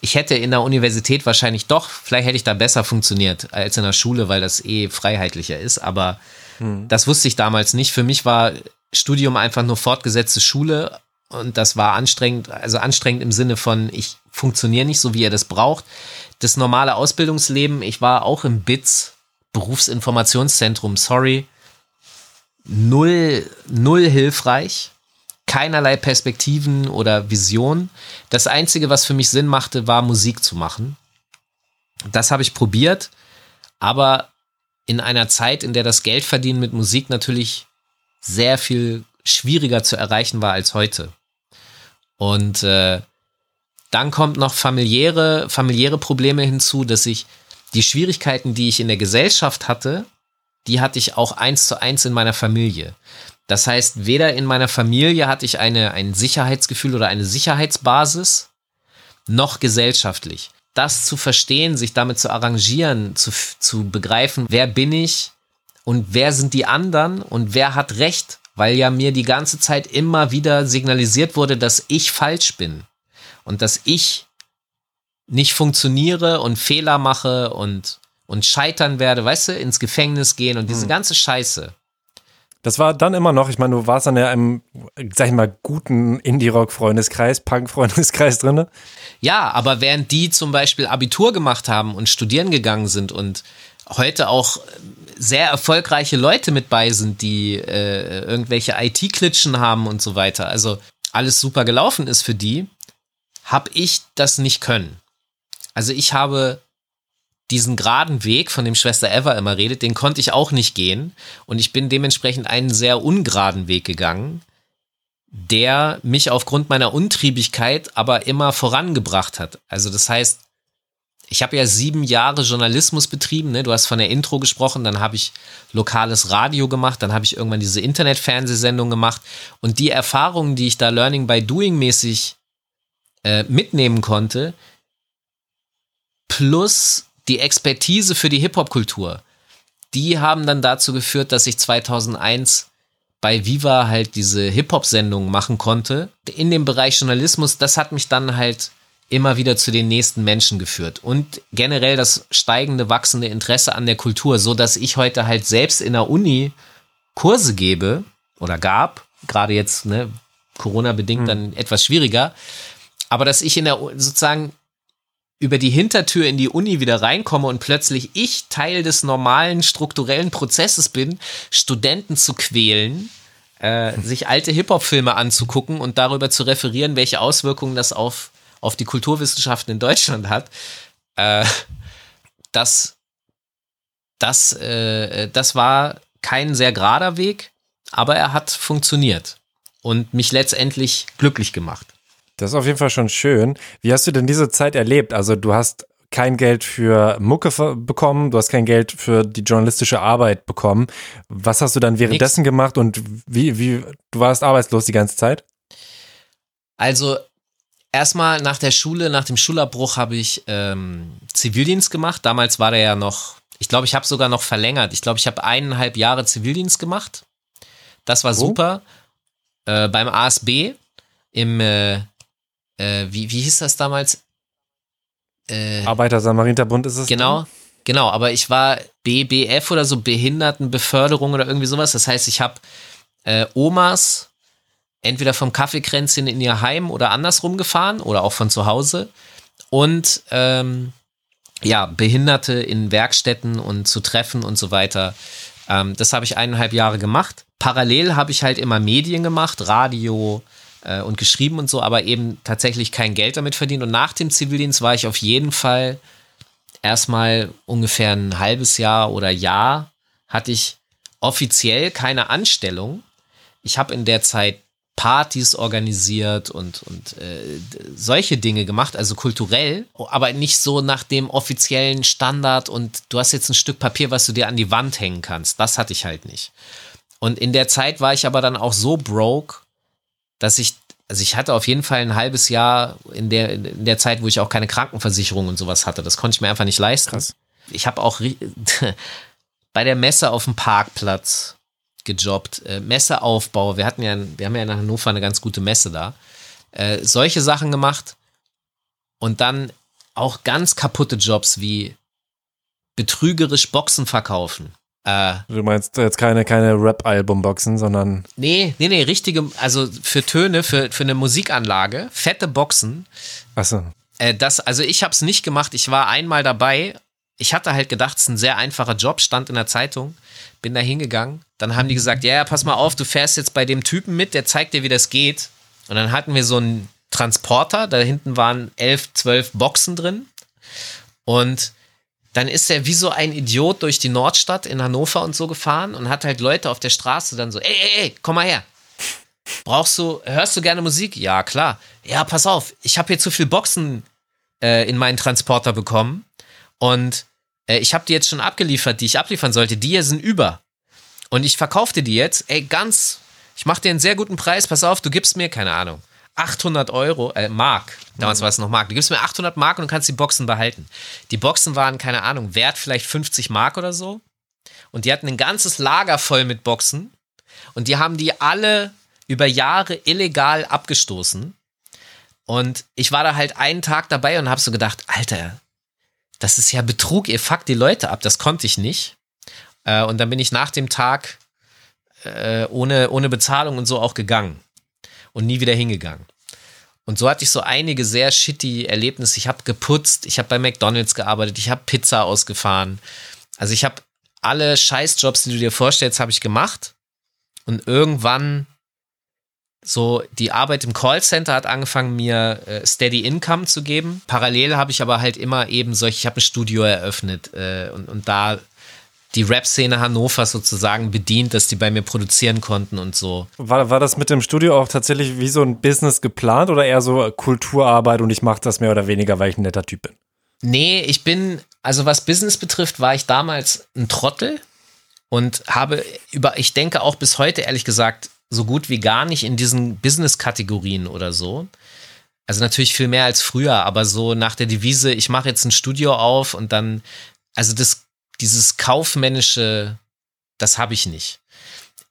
ich hätte in der Universität wahrscheinlich doch, vielleicht hätte ich da besser funktioniert als in der Schule, weil das eh freiheitlicher ist, aber hm. das wusste ich damals nicht. Für mich war Studium einfach nur fortgesetzte Schule und das war anstrengend, also anstrengend im Sinne von, ich funktioniere nicht so, wie ihr das braucht das normale Ausbildungsleben. Ich war auch im BITS, Berufsinformationszentrum, sorry. Null, null hilfreich. Keinerlei Perspektiven oder Vision. Das Einzige, was für mich Sinn machte, war Musik zu machen. Das habe ich probiert, aber in einer Zeit, in der das Geldverdienen mit Musik natürlich sehr viel schwieriger zu erreichen war als heute. Und äh, dann kommt noch familiäre, familiäre Probleme hinzu, dass ich die Schwierigkeiten, die ich in der Gesellschaft hatte, die hatte ich auch eins zu eins in meiner Familie. Das heißt, weder in meiner Familie hatte ich eine, ein Sicherheitsgefühl oder eine Sicherheitsbasis, noch gesellschaftlich. Das zu verstehen, sich damit zu arrangieren, zu, zu begreifen, wer bin ich und wer sind die anderen und wer hat Recht, weil ja mir die ganze Zeit immer wieder signalisiert wurde, dass ich falsch bin und dass ich nicht funktioniere und Fehler mache und, und scheitern werde, weißt du, ins Gefängnis gehen und diese hm. ganze Scheiße. Das war dann immer noch, ich meine, du warst dann ja im, sag ich mal, guten Indie-Rock-Freundeskreis, Punk-Freundeskreis drin. Ja, aber während die zum Beispiel Abitur gemacht haben und studieren gegangen sind und heute auch sehr erfolgreiche Leute mit bei sind, die äh, irgendwelche IT-Klitschen haben und so weiter, also alles super gelaufen ist für die, habe ich das nicht können. Also ich habe diesen geraden Weg, von dem Schwester Eva immer redet, den konnte ich auch nicht gehen. Und ich bin dementsprechend einen sehr ungeraden Weg gegangen, der mich aufgrund meiner Untriebigkeit aber immer vorangebracht hat. Also das heißt, ich habe ja sieben Jahre Journalismus betrieben. Ne? Du hast von der Intro gesprochen, dann habe ich lokales Radio gemacht, dann habe ich irgendwann diese Internet-Fernsehsendung gemacht. Und die Erfahrungen, die ich da Learning by Doing mäßig äh, mitnehmen konnte, plus die Expertise für die Hip-Hop-Kultur, die haben dann dazu geführt, dass ich 2001 bei Viva halt diese Hip-Hop-Sendung machen konnte. In dem Bereich Journalismus, das hat mich dann halt immer wieder zu den nächsten Menschen geführt und generell das steigende, wachsende Interesse an der Kultur, so dass ich heute halt selbst in der Uni Kurse gebe oder gab, gerade jetzt, ne, Corona bedingt hm. dann etwas schwieriger, aber dass ich in der sozusagen über die Hintertür in die Uni wieder reinkomme und plötzlich ich Teil des normalen strukturellen Prozesses bin, Studenten zu quälen, äh, sich alte Hip-Hop-Filme anzugucken und darüber zu referieren, welche Auswirkungen das auf, auf die Kulturwissenschaften in Deutschland hat, äh, das, das, äh, das war kein sehr gerader Weg, aber er hat funktioniert und mich letztendlich glücklich gemacht. Das ist auf jeden Fall schon schön. Wie hast du denn diese Zeit erlebt? Also du hast kein Geld für Mucke bekommen, du hast kein Geld für die journalistische Arbeit bekommen. Was hast du dann währenddessen Nix. gemacht und wie, wie, du warst arbeitslos die ganze Zeit? Also erstmal nach der Schule, nach dem Schulabbruch habe ich ähm, Zivildienst gemacht. Damals war der ja noch, ich glaube, ich habe sogar noch verlängert. Ich glaube, ich habe eineinhalb Jahre Zivildienst gemacht. Das war oh. super. Äh, beim ASB im äh, äh, wie, wie hieß das damals? Äh, Arbeiter-Samariterbund ist es? Genau, dann? genau, aber ich war BBF oder so, Behindertenbeförderung oder irgendwie sowas. Das heißt, ich habe äh, Omas entweder vom Kaffeekränzchen in ihr Heim oder andersrum gefahren oder auch von zu Hause und ähm, ja, Behinderte in Werkstätten und zu treffen und so weiter. Ähm, das habe ich eineinhalb Jahre gemacht. Parallel habe ich halt immer Medien gemacht, Radio, äh, und geschrieben und so, aber eben tatsächlich kein Geld damit verdient. Und nach dem Zivildienst war ich auf jeden Fall erstmal ungefähr ein halbes Jahr oder Jahr hatte ich offiziell keine Anstellung. Ich habe in der Zeit Partys organisiert und, und äh, solche Dinge gemacht, also kulturell, aber nicht so nach dem offiziellen Standard und du hast jetzt ein Stück Papier, was du dir an die Wand hängen kannst. Das hatte ich halt nicht. Und in der Zeit war ich aber dann auch so broke, dass ich, also ich hatte auf jeden Fall ein halbes Jahr in der, in der Zeit, wo ich auch keine Krankenversicherung und sowas hatte. Das konnte ich mir einfach nicht leisten. Krass. Ich habe auch bei der Messe auf dem Parkplatz gejobbt, äh, Messeaufbau. Wir hatten ja, wir haben ja in Hannover eine ganz gute Messe da. Äh, solche Sachen gemacht und dann auch ganz kaputte Jobs wie betrügerisch Boxen verkaufen. Äh, du meinst jetzt keine, keine Rap-Album-Boxen, sondern. Nee, nee, nee, richtige, also für Töne, für, für eine Musikanlage, fette Boxen. Achso. Äh, das, also ich habe es nicht gemacht, ich war einmal dabei. Ich hatte halt gedacht, es ist ein sehr einfacher Job, stand in der Zeitung, bin da hingegangen. Dann haben die gesagt, ja, ja, pass mal auf, du fährst jetzt bei dem Typen mit, der zeigt dir, wie das geht. Und dann hatten wir so einen Transporter, da hinten waren elf, zwölf Boxen drin. Und dann ist er wie so ein Idiot durch die Nordstadt in Hannover und so gefahren und hat halt Leute auf der Straße dann so, ey, ey, ey, komm mal her. brauchst du, hörst du gerne Musik? Ja, klar. Ja, pass auf, ich habe hier zu viel Boxen äh, in meinen Transporter bekommen und äh, ich habe die jetzt schon abgeliefert, die ich abliefern sollte. Die hier sind über. Und ich verkaufte die jetzt, ey, ganz, ich mache dir einen sehr guten Preis, pass auf, du gibst mir, keine Ahnung, 800 Euro, äh, Mark, damals war es noch Mark, du gibst mir 800 Mark und du kannst die Boxen behalten. Die Boxen waren, keine Ahnung, wert vielleicht 50 Mark oder so. Und die hatten ein ganzes Lager voll mit Boxen. Und die haben die alle über Jahre illegal abgestoßen. Und ich war da halt einen Tag dabei und habe so gedacht, Alter, das ist ja Betrug, ihr fuckt die Leute ab, das konnte ich nicht. Äh, und dann bin ich nach dem Tag äh, ohne, ohne Bezahlung und so auch gegangen und nie wieder hingegangen. Und so hatte ich so einige sehr shitty Erlebnisse. Ich habe geputzt, ich habe bei McDonald's gearbeitet, ich habe Pizza ausgefahren. Also ich habe alle Scheißjobs, die du dir vorstellst, habe ich gemacht. Und irgendwann so die Arbeit im Callcenter hat angefangen, mir äh, Steady Income zu geben. Parallel habe ich aber halt immer eben solche, ich habe ein Studio eröffnet äh, und, und da die Rap-Szene Hannover sozusagen bedient, dass die bei mir produzieren konnten und so. War, war das mit dem Studio auch tatsächlich wie so ein Business geplant oder eher so Kulturarbeit und ich mache das mehr oder weniger, weil ich ein netter Typ bin? Nee, ich bin, also was Business betrifft, war ich damals ein Trottel und habe über, ich denke auch bis heute ehrlich gesagt, so gut wie gar nicht in diesen Business-Kategorien oder so. Also natürlich viel mehr als früher, aber so nach der Devise, ich mache jetzt ein Studio auf und dann, also das, dieses kaufmännische, das habe ich nicht.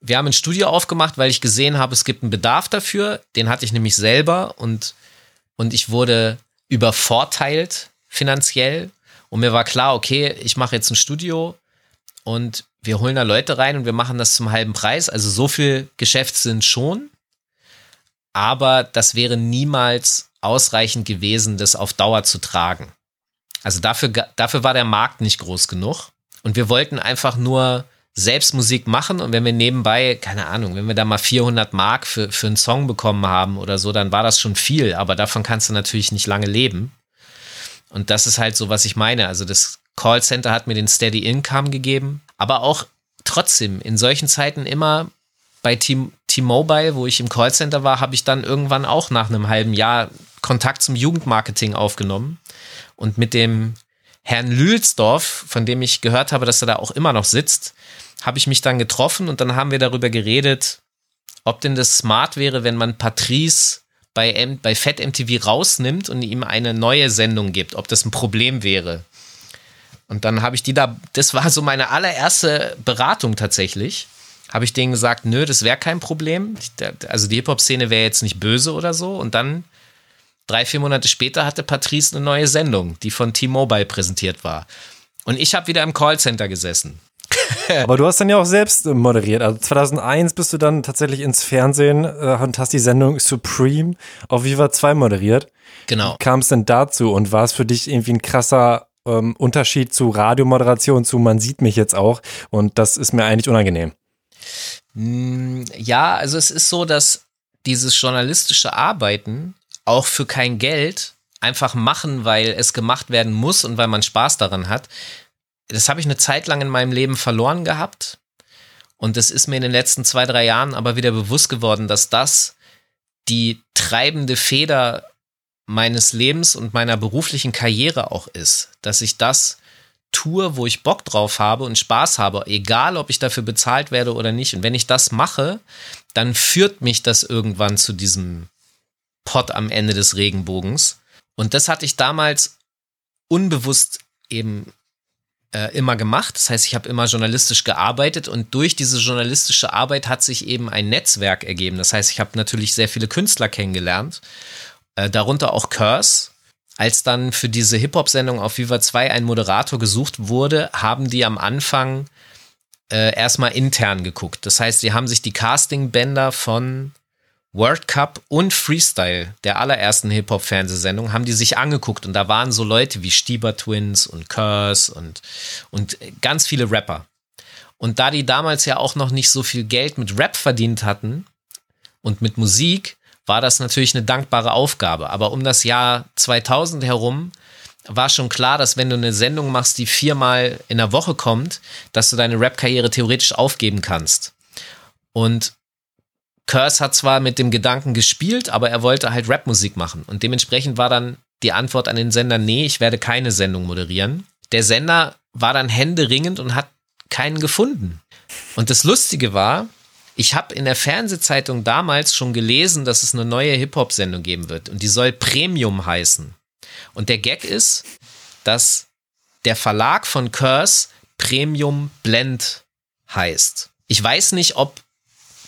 Wir haben ein Studio aufgemacht, weil ich gesehen habe, es gibt einen Bedarf dafür. Den hatte ich nämlich selber und, und ich wurde übervorteilt finanziell. Und mir war klar, okay, ich mache jetzt ein Studio und wir holen da Leute rein und wir machen das zum halben Preis. Also so viel Geschäft sind schon. Aber das wäre niemals ausreichend gewesen, das auf Dauer zu tragen. Also dafür, dafür war der Markt nicht groß genug. Und wir wollten einfach nur selbst Musik machen und wenn wir nebenbei, keine Ahnung, wenn wir da mal 400 Mark für, für einen Song bekommen haben oder so, dann war das schon viel, aber davon kannst du natürlich nicht lange leben. Und das ist halt so, was ich meine. Also das Callcenter hat mir den Steady Income gegeben, aber auch trotzdem in solchen Zeiten immer bei T-Mobile, wo ich im Callcenter war, habe ich dann irgendwann auch nach einem halben Jahr Kontakt zum Jugendmarketing aufgenommen und mit dem Herrn Lülsdorf, von dem ich gehört habe, dass er da auch immer noch sitzt, habe ich mich dann getroffen und dann haben wir darüber geredet, ob denn das smart wäre, wenn man Patrice bei, M bei Fett MTV rausnimmt und ihm eine neue Sendung gibt, ob das ein Problem wäre. Und dann habe ich die da, das war so meine allererste Beratung tatsächlich. Habe ich denen gesagt, nö, das wäre kein Problem. Also die Hip-Hop-Szene wäre jetzt nicht böse oder so. Und dann, drei, vier Monate später, hatte Patrice eine neue Sendung, die von T-Mobile präsentiert war. Und ich habe wieder im Callcenter gesessen. Aber du hast dann ja auch selbst äh, moderiert. Also 2001 bist du dann tatsächlich ins Fernsehen äh, und hast die Sendung Supreme auf Viva 2 moderiert. Genau. Kam es denn dazu und war es für dich irgendwie ein krasser ähm, Unterschied zu Radiomoderation, zu man sieht mich jetzt auch und das ist mir eigentlich unangenehm. Mm, ja, also es ist so, dass dieses journalistische Arbeiten auch für kein Geld einfach machen, weil es gemacht werden muss und weil man Spaß daran hat. Das habe ich eine Zeit lang in meinem Leben verloren gehabt. Und es ist mir in den letzten zwei, drei Jahren aber wieder bewusst geworden, dass das die treibende Feder meines Lebens und meiner beruflichen Karriere auch ist, dass ich das tue, wo ich Bock drauf habe und Spaß habe, egal ob ich dafür bezahlt werde oder nicht. Und wenn ich das mache, dann führt mich das irgendwann zu diesem Pott am Ende des Regenbogens. Und das hatte ich damals unbewusst eben äh, immer gemacht. Das heißt, ich habe immer journalistisch gearbeitet und durch diese journalistische Arbeit hat sich eben ein Netzwerk ergeben. Das heißt, ich habe natürlich sehr viele Künstler kennengelernt äh, darunter auch Curse. Als dann für diese Hip-Hop-Sendung auf Viva 2 ein Moderator gesucht wurde, haben die am Anfang äh, erstmal intern geguckt. Das heißt, sie haben sich die Casting-Bänder von World Cup und Freestyle der allerersten Hip-Hop-Fernsehsendung haben die sich angeguckt und da waren so Leute wie Stieber Twins und Curse und, und ganz viele Rapper. Und da die damals ja auch noch nicht so viel Geld mit Rap verdient hatten und mit Musik, war das natürlich eine dankbare Aufgabe. Aber um das Jahr 2000 herum war schon klar, dass wenn du eine Sendung machst, die viermal in der Woche kommt, dass du deine Rap-Karriere theoretisch aufgeben kannst. Und Curse hat zwar mit dem Gedanken gespielt, aber er wollte halt Rapmusik machen. Und dementsprechend war dann die Antwort an den Sender, nee, ich werde keine Sendung moderieren. Der Sender war dann händeringend und hat keinen gefunden. Und das Lustige war, ich habe in der Fernsehzeitung damals schon gelesen, dass es eine neue Hip-Hop-Sendung geben wird und die soll Premium heißen. Und der Gag ist, dass der Verlag von Curse Premium Blend heißt. Ich weiß nicht, ob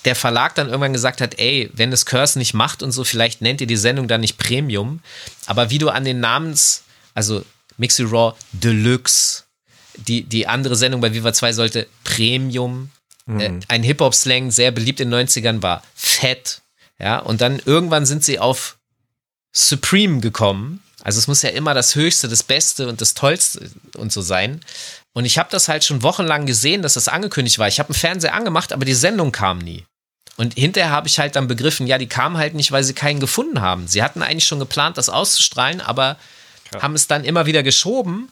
der Verlag dann irgendwann gesagt hat, ey, wenn es Curse nicht macht und so, vielleicht nennt ihr die Sendung dann nicht Premium. Aber wie du an den Namens, also Mixy Raw Deluxe, die, die andere Sendung bei Viva 2 sollte Premium, mhm. äh, ein Hip-Hop-Slang, sehr beliebt in den 90ern war Fett, ja, und dann irgendwann sind sie auf Supreme gekommen. Also es muss ja immer das Höchste, das Beste und das Tollste und so sein. Und ich habe das halt schon wochenlang gesehen, dass das angekündigt war. Ich habe einen Fernseher angemacht, aber die Sendung kam nie. Und hinterher habe ich halt dann begriffen, ja, die kamen halt nicht, weil sie keinen gefunden haben. Sie hatten eigentlich schon geplant, das auszustrahlen, aber ja. haben es dann immer wieder geschoben.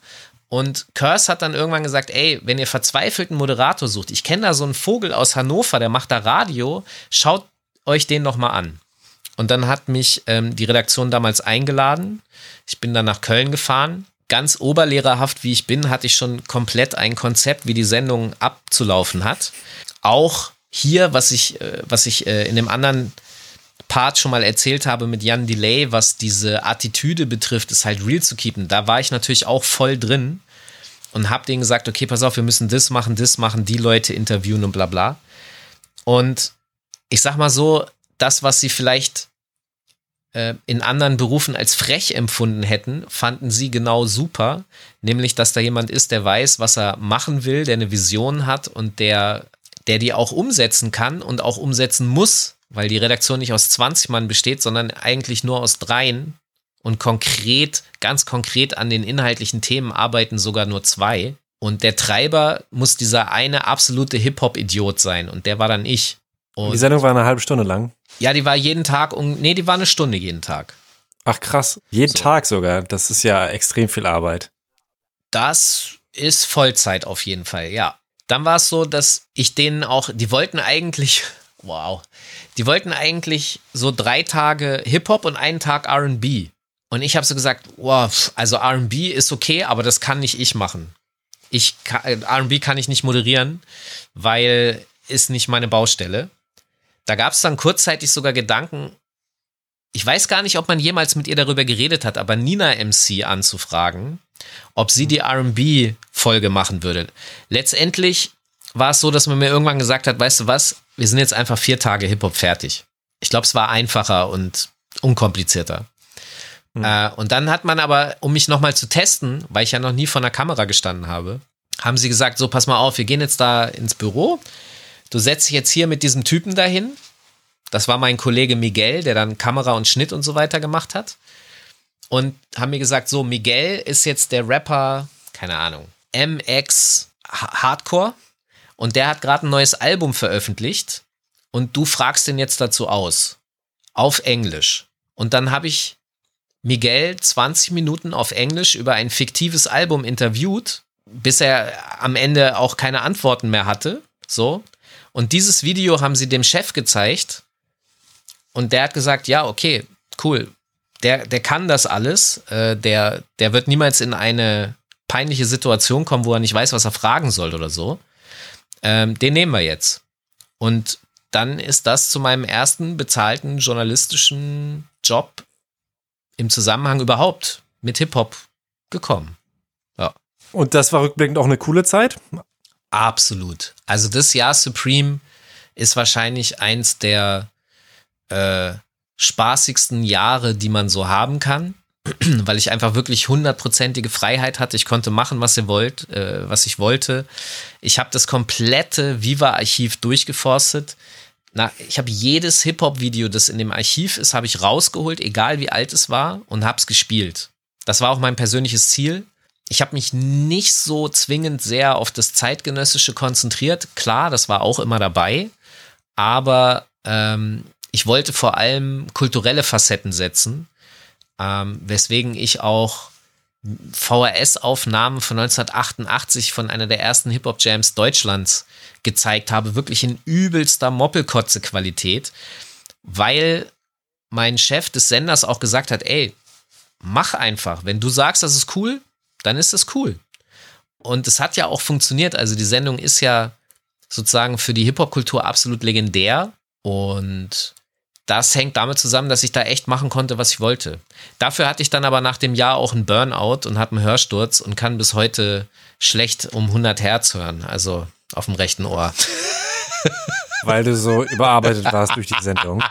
Und Curse hat dann irgendwann gesagt, ey, wenn ihr verzweifelten Moderator sucht, ich kenne da so einen Vogel aus Hannover, der macht da Radio, schaut euch den noch mal an. Und dann hat mich ähm, die Redaktion damals eingeladen. Ich bin dann nach Köln gefahren. Ganz oberlehrerhaft, wie ich bin, hatte ich schon komplett ein Konzept, wie die Sendung abzulaufen hat. Auch hier, was ich, äh, was ich äh, in dem anderen Part schon mal erzählt habe mit Jan Delay, was diese Attitüde betrifft, ist halt real zu keepen. Da war ich natürlich auch voll drin und habe denen gesagt, okay, pass auf, wir müssen das machen, das machen, die Leute interviewen und bla bla. Und ich sag mal so, das, was sie vielleicht äh, in anderen Berufen als frech empfunden hätten, fanden sie genau super. Nämlich, dass da jemand ist, der weiß, was er machen will, der eine Vision hat und der der die auch umsetzen kann und auch umsetzen muss, weil die Redaktion nicht aus 20 Mann besteht, sondern eigentlich nur aus dreien und konkret, ganz konkret an den inhaltlichen Themen arbeiten sogar nur zwei. Und der Treiber muss dieser eine absolute Hip-Hop-Idiot sein und der war dann ich. Und die Sendung war eine halbe Stunde lang? Ja, die war jeden Tag, um, nee, die war eine Stunde jeden Tag. Ach krass, jeden so. Tag sogar. Das ist ja extrem viel Arbeit. Das ist Vollzeit auf jeden Fall, ja dann war es so, dass ich denen auch, die wollten eigentlich, wow, die wollten eigentlich so drei Tage Hip-Hop und einen Tag RB. Und ich habe so gesagt, wow, also RB ist okay, aber das kann nicht ich machen. Ich RB kann ich nicht moderieren, weil ist nicht meine Baustelle. Da gab es dann kurzzeitig sogar Gedanken, ich weiß gar nicht, ob man jemals mit ihr darüber geredet hat, aber Nina MC anzufragen, ob sie die RB-Folge machen würde. Letztendlich war es so, dass man mir irgendwann gesagt hat, weißt du was, wir sind jetzt einfach vier Tage Hip-Hop fertig. Ich glaube, es war einfacher und unkomplizierter. Mhm. Äh, und dann hat man aber, um mich nochmal zu testen, weil ich ja noch nie vor einer Kamera gestanden habe, haben sie gesagt, so pass mal auf, wir gehen jetzt da ins Büro. Du setzt dich jetzt hier mit diesem Typen dahin. Das war mein Kollege Miguel, der dann Kamera und Schnitt und so weiter gemacht hat und haben mir gesagt, so, Miguel ist jetzt der Rapper, keine Ahnung, MX Hardcore und der hat gerade ein neues Album veröffentlicht und du fragst den jetzt dazu aus. Auf Englisch. Und dann habe ich Miguel 20 Minuten auf Englisch über ein fiktives Album interviewt, bis er am Ende auch keine Antworten mehr hatte. So. Und dieses Video haben sie dem Chef gezeigt. Und der hat gesagt, ja, okay, cool der, der kann das alles. Äh, der, der wird niemals in eine peinliche Situation kommen, wo er nicht weiß, was er fragen soll oder so. Ähm, den nehmen wir jetzt. Und dann ist das zu meinem ersten bezahlten journalistischen Job im Zusammenhang überhaupt mit Hip-Hop gekommen. Ja. Und das war rückblickend auch eine coole Zeit? Absolut. Also das Jahr Supreme ist wahrscheinlich eins der äh, spaßigsten Jahre, die man so haben kann, weil ich einfach wirklich hundertprozentige Freiheit hatte. Ich konnte machen, was ihr wollt, äh, was ich wollte. Ich habe das komplette Viva-Archiv durchgeforstet. Na, ich habe jedes Hip-Hop-Video, das in dem Archiv ist, habe ich rausgeholt, egal wie alt es war, und habe es gespielt. Das war auch mein persönliches Ziel. Ich habe mich nicht so zwingend sehr auf das Zeitgenössische konzentriert. Klar, das war auch immer dabei. Aber ähm, ich wollte vor allem kulturelle Facetten setzen, ähm, weswegen ich auch VHS-Aufnahmen von 1988 von einer der ersten Hip-Hop-Jams Deutschlands gezeigt habe, wirklich in übelster Moppelkotze-Qualität, weil mein Chef des Senders auch gesagt hat, ey, mach einfach. Wenn du sagst, das ist cool, dann ist das cool. Und es hat ja auch funktioniert. Also die Sendung ist ja sozusagen für die Hip-Hop-Kultur absolut legendär. Und das hängt damit zusammen, dass ich da echt machen konnte, was ich wollte. Dafür hatte ich dann aber nach dem Jahr auch einen Burnout und hatte einen Hörsturz und kann bis heute schlecht um 100 Hertz hören, also auf dem rechten Ohr. Weil du so überarbeitet warst durch die Sendung.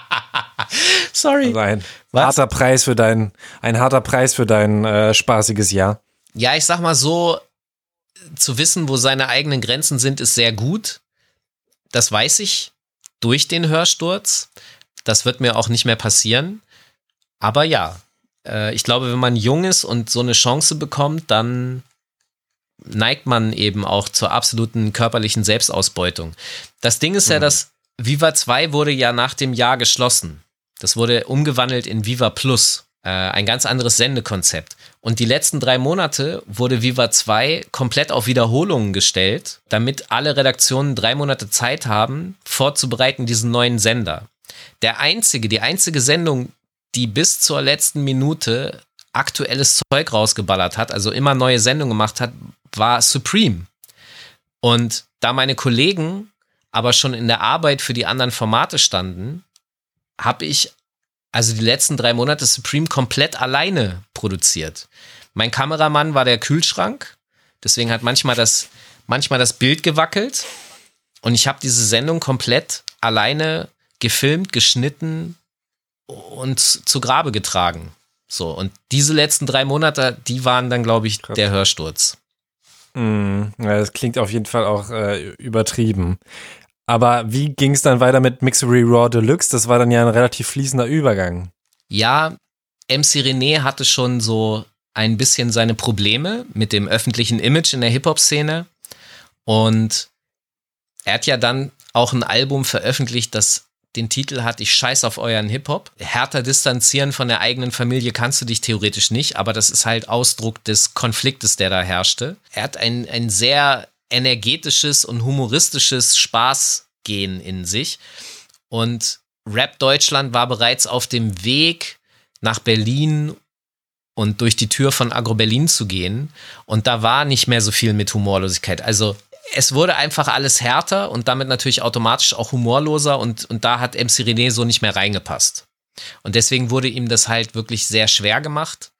Sorry. Also ein was? harter Preis für dein, ein harter Preis für dein äh, spaßiges Jahr. Ja, ich sag mal so, zu wissen, wo seine eigenen Grenzen sind, ist sehr gut. Das weiß ich durch den Hörsturz. Das wird mir auch nicht mehr passieren. Aber ja, äh, ich glaube, wenn man jung ist und so eine Chance bekommt, dann neigt man eben auch zur absoluten körperlichen Selbstausbeutung. Das Ding ist mhm. ja, dass Viva 2 wurde ja nach dem Jahr geschlossen. Das wurde umgewandelt in Viva Plus, äh, ein ganz anderes Sendekonzept. Und die letzten drei Monate wurde Viva 2 komplett auf Wiederholungen gestellt, damit alle Redaktionen drei Monate Zeit haben, vorzubereiten diesen neuen Sender. Der einzige, die einzige Sendung, die bis zur letzten Minute aktuelles Zeug rausgeballert hat, also immer neue Sendungen gemacht hat, war Supreme. Und da meine Kollegen aber schon in der Arbeit für die anderen Formate standen, habe ich also die letzten drei Monate Supreme komplett alleine produziert. Mein Kameramann war der Kühlschrank, deswegen hat manchmal das, manchmal das Bild gewackelt. Und ich habe diese Sendung komplett alleine gefilmt, geschnitten und zu Grabe getragen. So, und diese letzten drei Monate, die waren dann, glaube ich, Krass. der Hörsturz. Mm, ja, das klingt auf jeden Fall auch äh, übertrieben. Aber wie ging es dann weiter mit Mixery Raw Deluxe? Das war dann ja ein relativ fließender Übergang. Ja, MC René hatte schon so ein bisschen seine Probleme mit dem öffentlichen Image in der Hip-Hop-Szene. Und er hat ja dann auch ein Album veröffentlicht, das den Titel hat, ich scheiß auf euren Hip-Hop. Härter distanzieren von der eigenen Familie kannst du dich theoretisch nicht, aber das ist halt Ausdruck des Konfliktes, der da herrschte. Er hat ein, ein sehr energetisches und humoristisches Spaßgehen in sich. Und Rap Deutschland war bereits auf dem Weg nach Berlin und durch die Tür von Agro Berlin zu gehen. Und da war nicht mehr so viel mit Humorlosigkeit. Also es wurde einfach alles härter und damit natürlich automatisch auch humorloser und, und da hat MC René so nicht mehr reingepasst. Und deswegen wurde ihm das halt wirklich sehr schwer gemacht,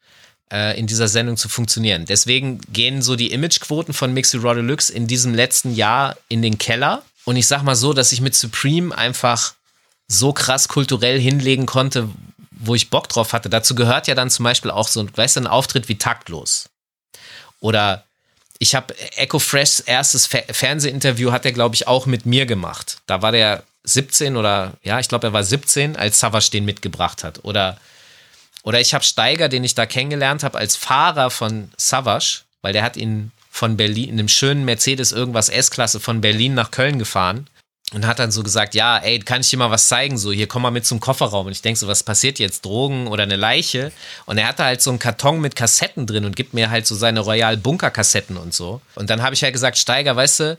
äh, in dieser Sendung zu funktionieren. Deswegen gehen so die Imagequoten von Mixy Raw Deluxe in diesem letzten Jahr in den Keller. Und ich sag mal so, dass ich mit Supreme einfach so krass kulturell hinlegen konnte, wo ich Bock drauf hatte. Dazu gehört ja dann zum Beispiel auch so, weißt du, ein Auftritt wie taktlos. Oder ich habe Echo Freshs erstes Fe Fernsehinterview hat er, glaube ich, auch mit mir gemacht. Da war der 17 oder ja, ich glaube, er war 17, als Savage den mitgebracht hat. Oder, oder ich habe Steiger, den ich da kennengelernt habe, als Fahrer von Savage, weil der hat ihn von Berlin, in einem schönen Mercedes irgendwas S-Klasse von Berlin nach Köln gefahren und hat dann so gesagt, ja, ey, kann ich dir mal was zeigen? So, hier komm mal mit zum Kofferraum. Und ich denke so, was passiert jetzt? Drogen oder eine Leiche? Und er hatte halt so einen Karton mit Kassetten drin und gibt mir halt so seine Royal Bunker Kassetten und so. Und dann habe ich halt gesagt, Steiger, weißt du,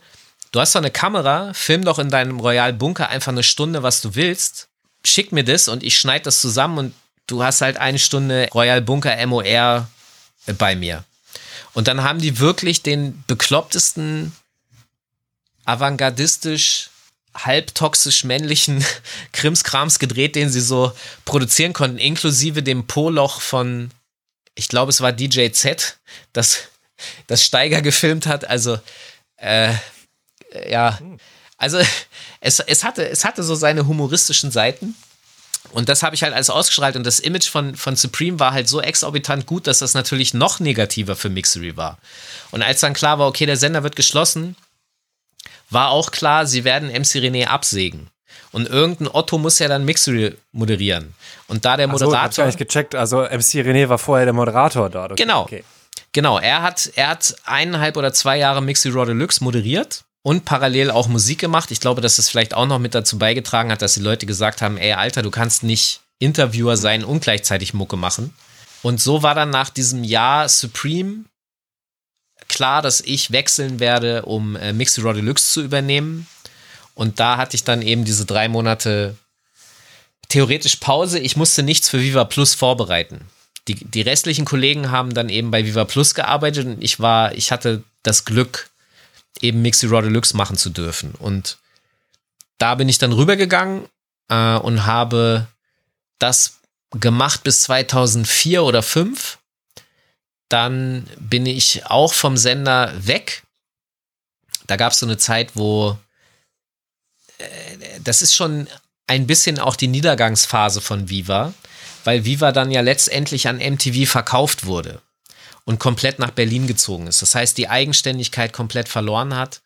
du hast doch eine Kamera, film doch in deinem Royal Bunker einfach eine Stunde, was du willst. Schick mir das und ich schneide das zusammen und du hast halt eine Stunde Royal Bunker MOR bei mir. Und dann haben die wirklich den beklopptesten, avantgardistisch halbtoxisch männlichen Krimskrams gedreht, den sie so produzieren konnten, inklusive dem Po-Loch von, ich glaube, es war DJ Z, das, das Steiger gefilmt hat. Also, äh, ja, also es, es, hatte, es hatte so seine humoristischen Seiten. Und das habe ich halt alles ausgestrahlt und das Image von, von Supreme war halt so exorbitant gut, dass das natürlich noch negativer für Mixery war. Und als dann klar war, okay, der Sender wird geschlossen, war auch klar, sie werden MC René absägen. Und irgendein Otto muss ja dann Mixery moderieren. Und da der Moderator. Ach so, ich gar nicht gecheckt. Also MC René war vorher der Moderator da. Okay. Genau. Okay. Genau. Er hat, er hat eineinhalb oder zwei Jahre Mixy Raw Deluxe moderiert und parallel auch Musik gemacht. Ich glaube, dass das vielleicht auch noch mit dazu beigetragen hat, dass die Leute gesagt haben: Ey, Alter, du kannst nicht Interviewer sein und gleichzeitig Mucke machen. Und so war dann nach diesem Jahr Supreme klar, dass ich wechseln werde, um äh, Mixed Raw Deluxe zu übernehmen. Und da hatte ich dann eben diese drei Monate theoretisch Pause. Ich musste nichts für Viva Plus vorbereiten. Die, die restlichen Kollegen haben dann eben bei Viva Plus gearbeitet und ich war, ich hatte das Glück, eben Mixed Raw Deluxe machen zu dürfen. Und da bin ich dann rübergegangen äh, und habe das gemacht bis 2004 oder 2005 dann bin ich auch vom Sender weg. Da gab es so eine Zeit, wo äh, das ist schon ein bisschen auch die Niedergangsphase von Viva, weil Viva dann ja letztendlich an MTV verkauft wurde und komplett nach Berlin gezogen ist. Das heißt, die Eigenständigkeit komplett verloren hat.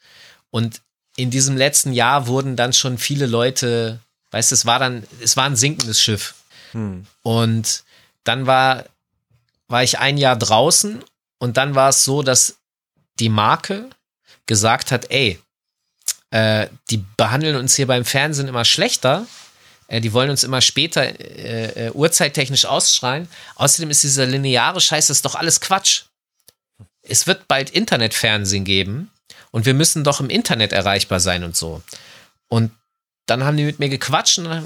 Und in diesem letzten Jahr wurden dann schon viele Leute, weißt du, es war dann, es war ein sinkendes Schiff. Hm. Und dann war war ich ein Jahr draußen und dann war es so, dass die Marke gesagt hat, ey, äh, die behandeln uns hier beim Fernsehen immer schlechter, äh, die wollen uns immer später äh, äh uhrzeittechnisch ausstrahlen. Außerdem ist dieser lineare Scheiß, das ist doch alles Quatsch. Es wird bald Internetfernsehen geben und wir müssen doch im Internet erreichbar sein und so. Und dann haben die mit mir gequatscht und dann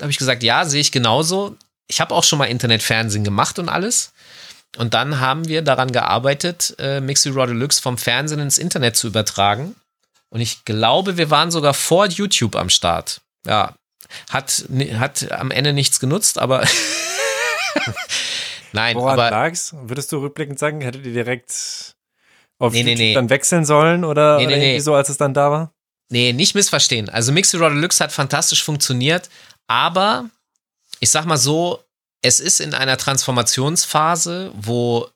habe ich gesagt, ja, sehe ich genauso. Ich habe auch schon mal Internetfernsehen gemacht und alles. Und dann haben wir daran gearbeitet, äh, Mixi Raw Deluxe vom Fernsehen ins Internet zu übertragen. Und ich glaube, wir waren sogar vor YouTube am Start. Ja, hat, hat am Ende nichts genutzt, aber nein. Woran aber lag's? Würdest du rückblickend sagen, hättet ihr direkt auf nee, YouTube nee, nee. dann wechseln sollen oder, Nee, nee, oder irgendwie so, als es dann da war? Nee, nicht missverstehen. Also Mixi Raw Deluxe hat fantastisch funktioniert, aber ich sag mal so, es ist in einer Transformationsphase, wo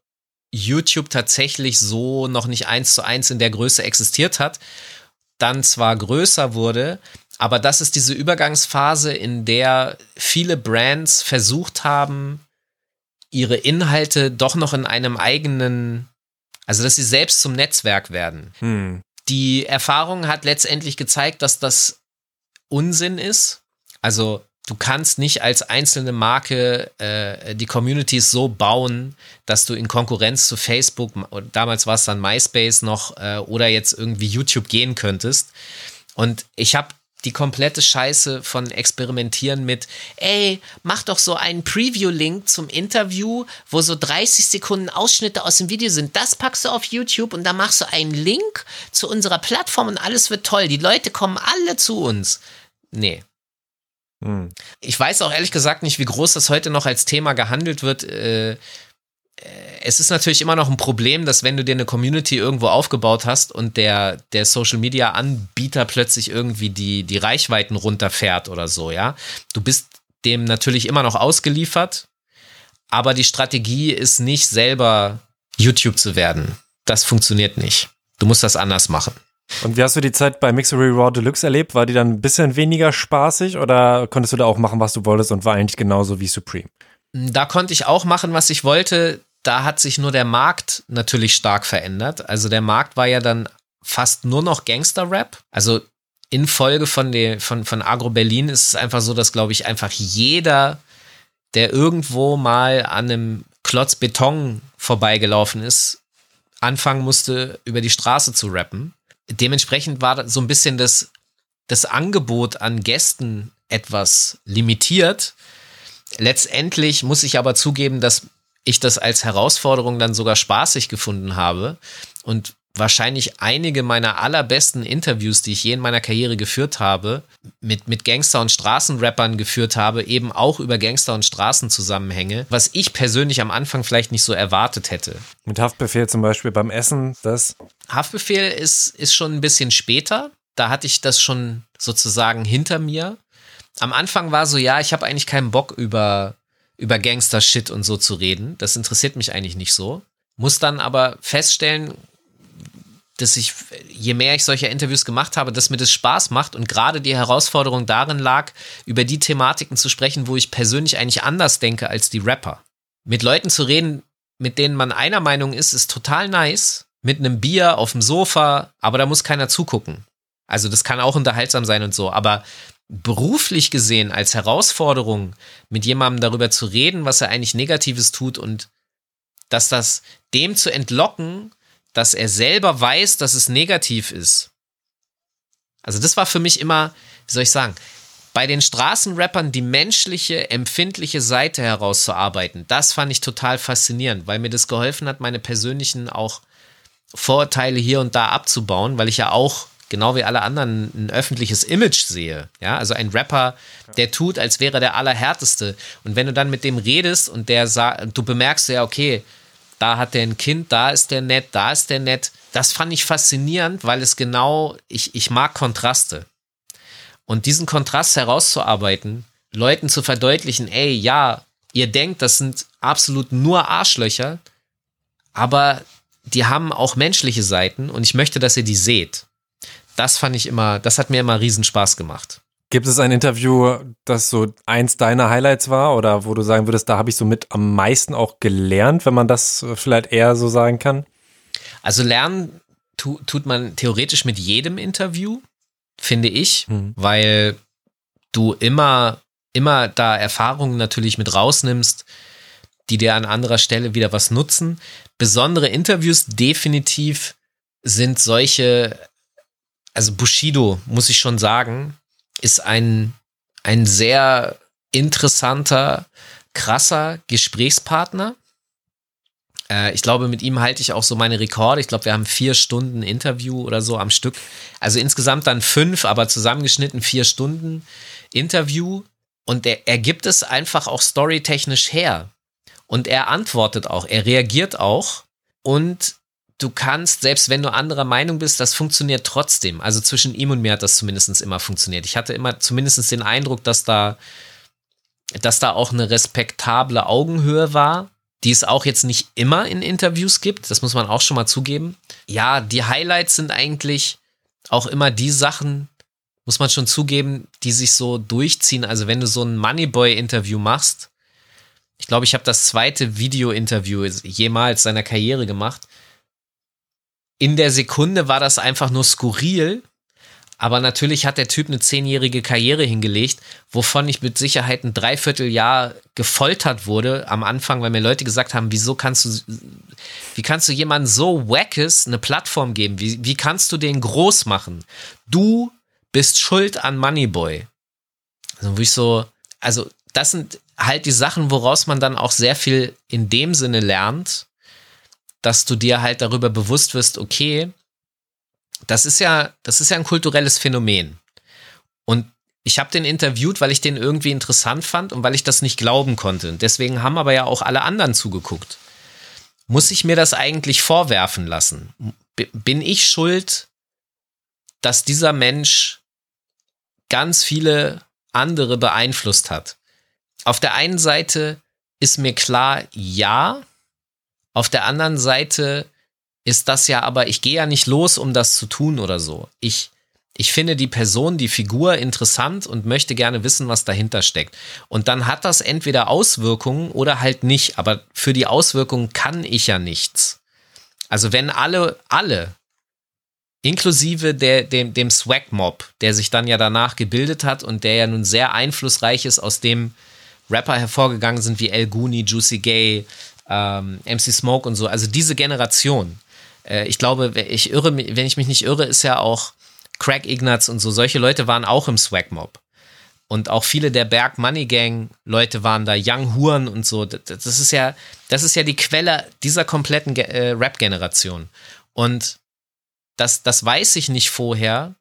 YouTube tatsächlich so noch nicht eins zu eins in der Größe existiert hat, dann zwar größer wurde, aber das ist diese Übergangsphase, in der viele Brands versucht haben, ihre Inhalte doch noch in einem eigenen, also dass sie selbst zum Netzwerk werden. Hm. Die Erfahrung hat letztendlich gezeigt, dass das Unsinn ist. Also du kannst nicht als einzelne Marke äh, die Communities so bauen, dass du in Konkurrenz zu Facebook, damals war es dann MySpace noch, äh, oder jetzt irgendwie YouTube gehen könntest. Und ich habe die komplette Scheiße von Experimentieren mit, ey, mach doch so einen Preview-Link zum Interview, wo so 30 Sekunden Ausschnitte aus dem Video sind. Das packst du auf YouTube und dann machst du einen Link zu unserer Plattform und alles wird toll. Die Leute kommen alle zu uns. Nee, Hm. ich weiß auch ehrlich gesagt nicht, wie groß das heute noch als Thema gehandelt wird. Äh, äh, es ist natürlich immer noch ein Problem, dass wenn du dir eine Community irgendwo aufgebaut hast und der, der Social Media Anbieter plötzlich irgendwie die, die Reichweiten runterfährt oder so, ja. Du bist dem natürlich immer noch ausgeliefert, aber die Strategie ist nicht selber YouTube zu werden. Das funktioniert nicht. Du musst das anders machen. Und wie hast du die Zeit bei Mixery Raw Deluxe erlebt? War die dann ein bisschen weniger spaßig oder konntest du da auch machen, was du wolltest und war eigentlich genauso wie Supreme? Da konnte ich auch machen, was ich wollte. Da hat sich nur der Markt natürlich stark verändert. Also der Markt war ja dann fast nur noch Gangster-Rap. Also in Folge von, von, von Agro Berlin ist es einfach so, dass, glaube ich, einfach jeder, der irgendwo mal an einem Klotz Beton vorbeigelaufen ist, anfangen musste, über die Straße zu rappen. Dementsprechend war so ein bisschen das, das Angebot an Gästen etwas limitiert. Letztendlich muss ich aber zugeben, dass ich das als Herausforderung dann sogar spaßig gefunden habe und wahrscheinlich einige meiner allerbesten Interviews, die ich je in meiner Karriere geführt habe, mit, mit Gangster- und Straßenrappern geführt habe, eben auch über Gangster- und Straßenzusammenhänge, was ich persönlich am Anfang vielleicht nicht so erwartet hätte. Mit Haftbefehl zum Beispiel beim Essen, das. Haftbefehl ist, ist schon ein bisschen später. Da hatte ich das schon sozusagen hinter mir. Am Anfang war so, ja, ich habe eigentlich keinen Bock über, über Gangster-Shit und so zu reden. Das interessiert mich eigentlich nicht so. Muss dann aber feststellen, dass ich, je mehr ich solche Interviews gemacht habe, dass mir das Spaß macht und gerade die Herausforderung darin lag, über die Thematiken zu sprechen, wo ich persönlich eigentlich anders denke als die Rapper. Mit Leuten zu reden, mit denen man einer Meinung ist, ist total nice. Mit einem Bier auf dem Sofa, aber da muss keiner zugucken. Also das kann auch unterhaltsam sein und so, aber beruflich gesehen als Herausforderung, mit jemandem darüber zu reden, was er eigentlich Negatives tut und dass das dem zu entlocken, dass er selber weiß, dass es negativ ist. Also das war für mich immer, wie soll ich sagen, bei den Straßenrappern die menschliche, empfindliche Seite herauszuarbeiten, das fand ich total faszinierend, weil mir das geholfen hat, meine persönlichen auch Vorurteile hier und da abzubauen, weil ich ja auch genau wie alle anderen ein öffentliches Image sehe. Ja, also ein Rapper, der tut, als wäre der allerhärteste. Und wenn du dann mit dem redest und der sagt, du bemerkst ja, okay, da hat der ein Kind, da ist der nett, da ist der nett. Das fand ich faszinierend, weil es genau, ich, ich mag Kontraste. Und diesen Kontrast herauszuarbeiten, Leuten zu verdeutlichen, ey, ja, ihr denkt, das sind absolut nur Arschlöcher, aber die haben auch menschliche Seiten und ich möchte, dass ihr die seht. Das fand ich immer, das hat mir immer riesen Spaß gemacht. Gibt es ein Interview, das so eins deiner Highlights war oder wo du sagen würdest, da habe ich so mit am meisten auch gelernt, wenn man das vielleicht eher so sagen kann? Also lernen tu, tut man theoretisch mit jedem Interview finde ich, mhm. weil du immer, immer da Erfahrungen natürlich mit rausnimmst, die dir an anderer Stelle wieder was nutzen. Besondere Interviews definitiv sind solche, also Bushido, muss ich schon sagen, ist ein, ein sehr interessanter, krasser Gesprächspartner. Äh, ich glaube, mit ihm halte ich auch so meine Rekorde. Ich glaube, wir haben vier Stunden Interview oder so am Stück. Also insgesamt dann fünf, aber zusammengeschnitten vier Stunden Interview. Und er, er gibt es einfach auch storytechnisch her. Und er antwortet auch, er reagiert auch. Und du kannst, selbst wenn du anderer Meinung bist, das funktioniert trotzdem. Also zwischen ihm und mir hat das zumindest immer funktioniert. Ich hatte immer zumindest den Eindruck, dass da, dass da auch eine respektable Augenhöhe war die es auch jetzt nicht immer in Interviews gibt. Das muss man auch schon mal zugeben. Ja, die Highlights sind eigentlich auch immer die Sachen, muss man schon zugeben, die sich so durchziehen. Also wenn du so ein Moneyboy-Interview machst, ich glaube, ich habe das zweite Video-Interview jemals seiner Karriere gemacht. In der Sekunde war das einfach nur skurril, aber natürlich hat der Typ eine zehnjährige Karriere hingelegt, wovon ich mit Sicherheit ein Dreivierteljahr gefoltert wurde am Anfang, weil mir Leute gesagt haben, wieso kannst du, wie kannst du jemandem so wackes eine Plattform geben? Wie, wie kannst du den groß machen? Du bist schuld an Moneyboy. Also, wo ich so, also, das sind halt die Sachen, woraus man dann auch sehr viel in dem Sinne lernt, dass du dir halt darüber bewusst wirst, okay, das ist ja, das ist ja ein kulturelles Phänomen. Und ich habe den interviewt, weil ich den irgendwie interessant fand und weil ich das nicht glauben konnte. Deswegen haben aber ja auch alle anderen zugeguckt. Muss ich mir das eigentlich vorwerfen lassen? Bin ich schuld, dass dieser Mensch ganz viele andere beeinflusst hat? Auf der einen Seite ist mir klar, ja. Auf der anderen Seite ist das ja aber, ich gehe ja nicht los, um das zu tun oder so. Ich, ich finde die Person, die Figur interessant und möchte gerne wissen, was dahinter steckt. Und dann hat das entweder Auswirkungen oder halt nicht. Aber für die Auswirkungen kann ich ja nichts. Also wenn alle, alle, inklusive der, dem, dem Swag-Mob, der sich dann ja danach gebildet hat und der ja nun sehr einflussreich ist, aus dem Rapper hervorgegangen sind wie El Guni, Juicy Gay, ähm, MC Smoke und so. Also diese Generation, äh, ich glaube, ich irre, wenn ich mich nicht irre, ist ja auch Craig Ignatz und so. Solche Leute waren auch im Swag Mob. Und auch viele der Berg Money Gang Leute waren da, Young Huren und so. Das ist ja, das ist ja die Quelle dieser kompletten äh, Rap-Generation. Und das, das weiß ich nicht vorher.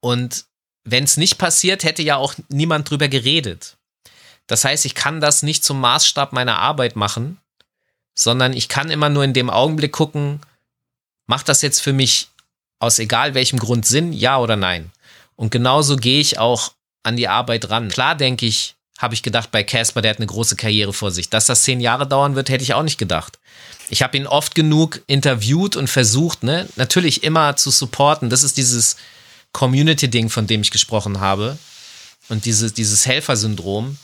Und wenn es nicht passiert, hätte ja auch niemand drüber geredet. Das heißt, ich kann das nicht zum Maßstab meiner Arbeit machen, sondern ich kann immer nur in dem Augenblick gucken, macht das jetzt für mich aus egal welchem Grund Sinn, ja oder nein? Und genauso gehe ich auch an die Arbeit ran. Klar denke ich, habe ich gedacht bei Casper, der hat eine große Karriere vor sich. Dass das zehn Jahre dauern wird, hätte ich auch nicht gedacht. Ich habe ihn oft genug interviewt und versucht, ne, natürlich immer zu supporten. Das ist dieses Community-Ding, von dem ich gesprochen habe. Und dieses, dieses Helfersyndrom.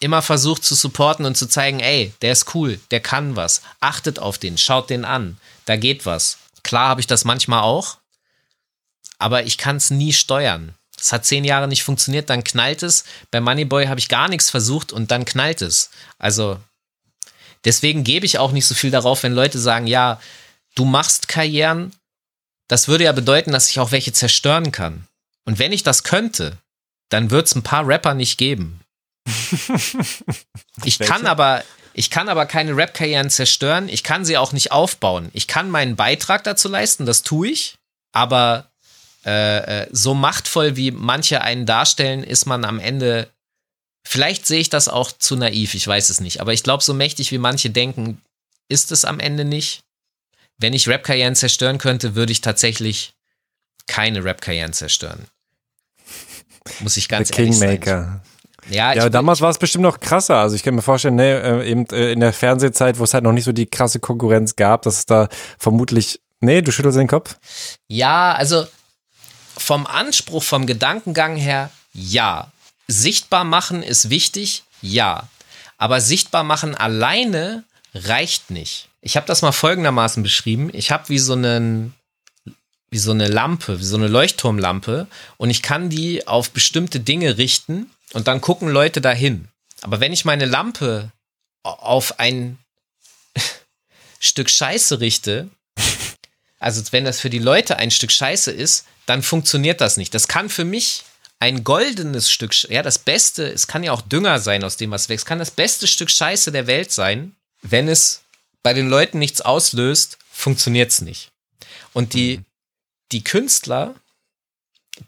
Immer versucht zu supporten und zu zeigen, ey, der ist cool, der kann was. Achtet auf den, schaut den an da geht was. Klar habe ich das manchmal auch, aber ich kann es nie steuern. Es hat zehn Jahre nicht funktioniert, dann knallt es. Bei Moneyboy habe ich gar nichts versucht und dann knallt es. Also deswegen gebe ich auch nicht so viel darauf, wenn Leute sagen, ja, du machst Karrieren. Das würde ja bedeuten, dass ich auch welche zerstören kann. Und wenn ich das könnte, dann wird es ein paar Rapper nicht geben. ich kann aber, ich kann aber keine Rap-Karrieren zerstören. Ich kann sie auch nicht aufbauen. Ich kann meinen Beitrag dazu leisten, das tue ich. Aber äh, äh, so machtvoll, wie manche einen darstellen, ist man am Ende. Vielleicht sehe ich das auch zu naiv, ich weiß es nicht. Aber ich glaube, so mächtig wie manche denken, ist es am Ende nicht. Wenn ich Rap-Karrieren zerstören könnte, würde ich tatsächlich keine Rap-Karrieren zerstören. Muss ich ganz The ehrlich Kingmaker. Ja, Ja, damals war es bestimmt noch krasser. Also ich kann mir vorstellen, ne, äh, eben äh, in der Fernsehzeit, wo es halt noch nicht so die krasse Konkurrenz gab, dass es da vermutlich. Nee, du schüttelst den Kopf? Ja, also vom Anspruch, vom Gedankengang her, ja. Sichtbar machen ist wichtig, ja. Aber sichtbar machen alleine reicht nicht. Ich habe das mal folgendermaßen beschrieben. Ich habe wie so einen wie so eine Lampe, wie so eine Leuchtturmlampe und ich kann die auf bestimmte Dinge richten und dann gucken Leute dahin. Aber wenn ich meine Lampe auf ein Stück Scheiße richte, also wenn das für die Leute ein Stück Scheiße ist, dann funktioniert das nicht. Das kann für mich ein goldenes Stück, ja, das Beste, es kann ja auch Dünger sein, aus dem was wächst, kann das beste Stück Scheiße der Welt sein. Wenn es bei den Leuten nichts auslöst, funktioniert es nicht. Und die, die Künstler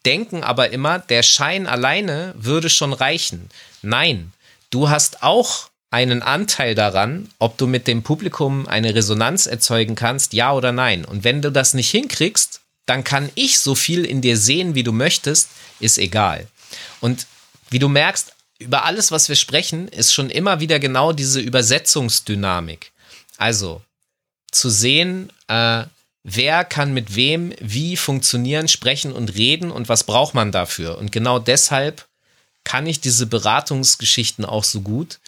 denken aber immer, der Schein alleine würde schon reichen. Nein, du hast auch einen Anteil daran, ob du mit dem Publikum eine Resonanz erzeugen kannst, ja oder nein. Und wenn du das nicht hinkriegst, dann kann ich so viel in dir sehen, wie du möchtest, ist egal. Und wie du merkst, über alles, was wir sprechen, ist schon immer wieder genau diese Übersetzungsdynamik. Also zu sehen, äh, wer kann mit wem wie funktionieren, sprechen und reden und was braucht man dafür. Und genau deshalb kann ich diese Beratungsgeschichten auch so gut,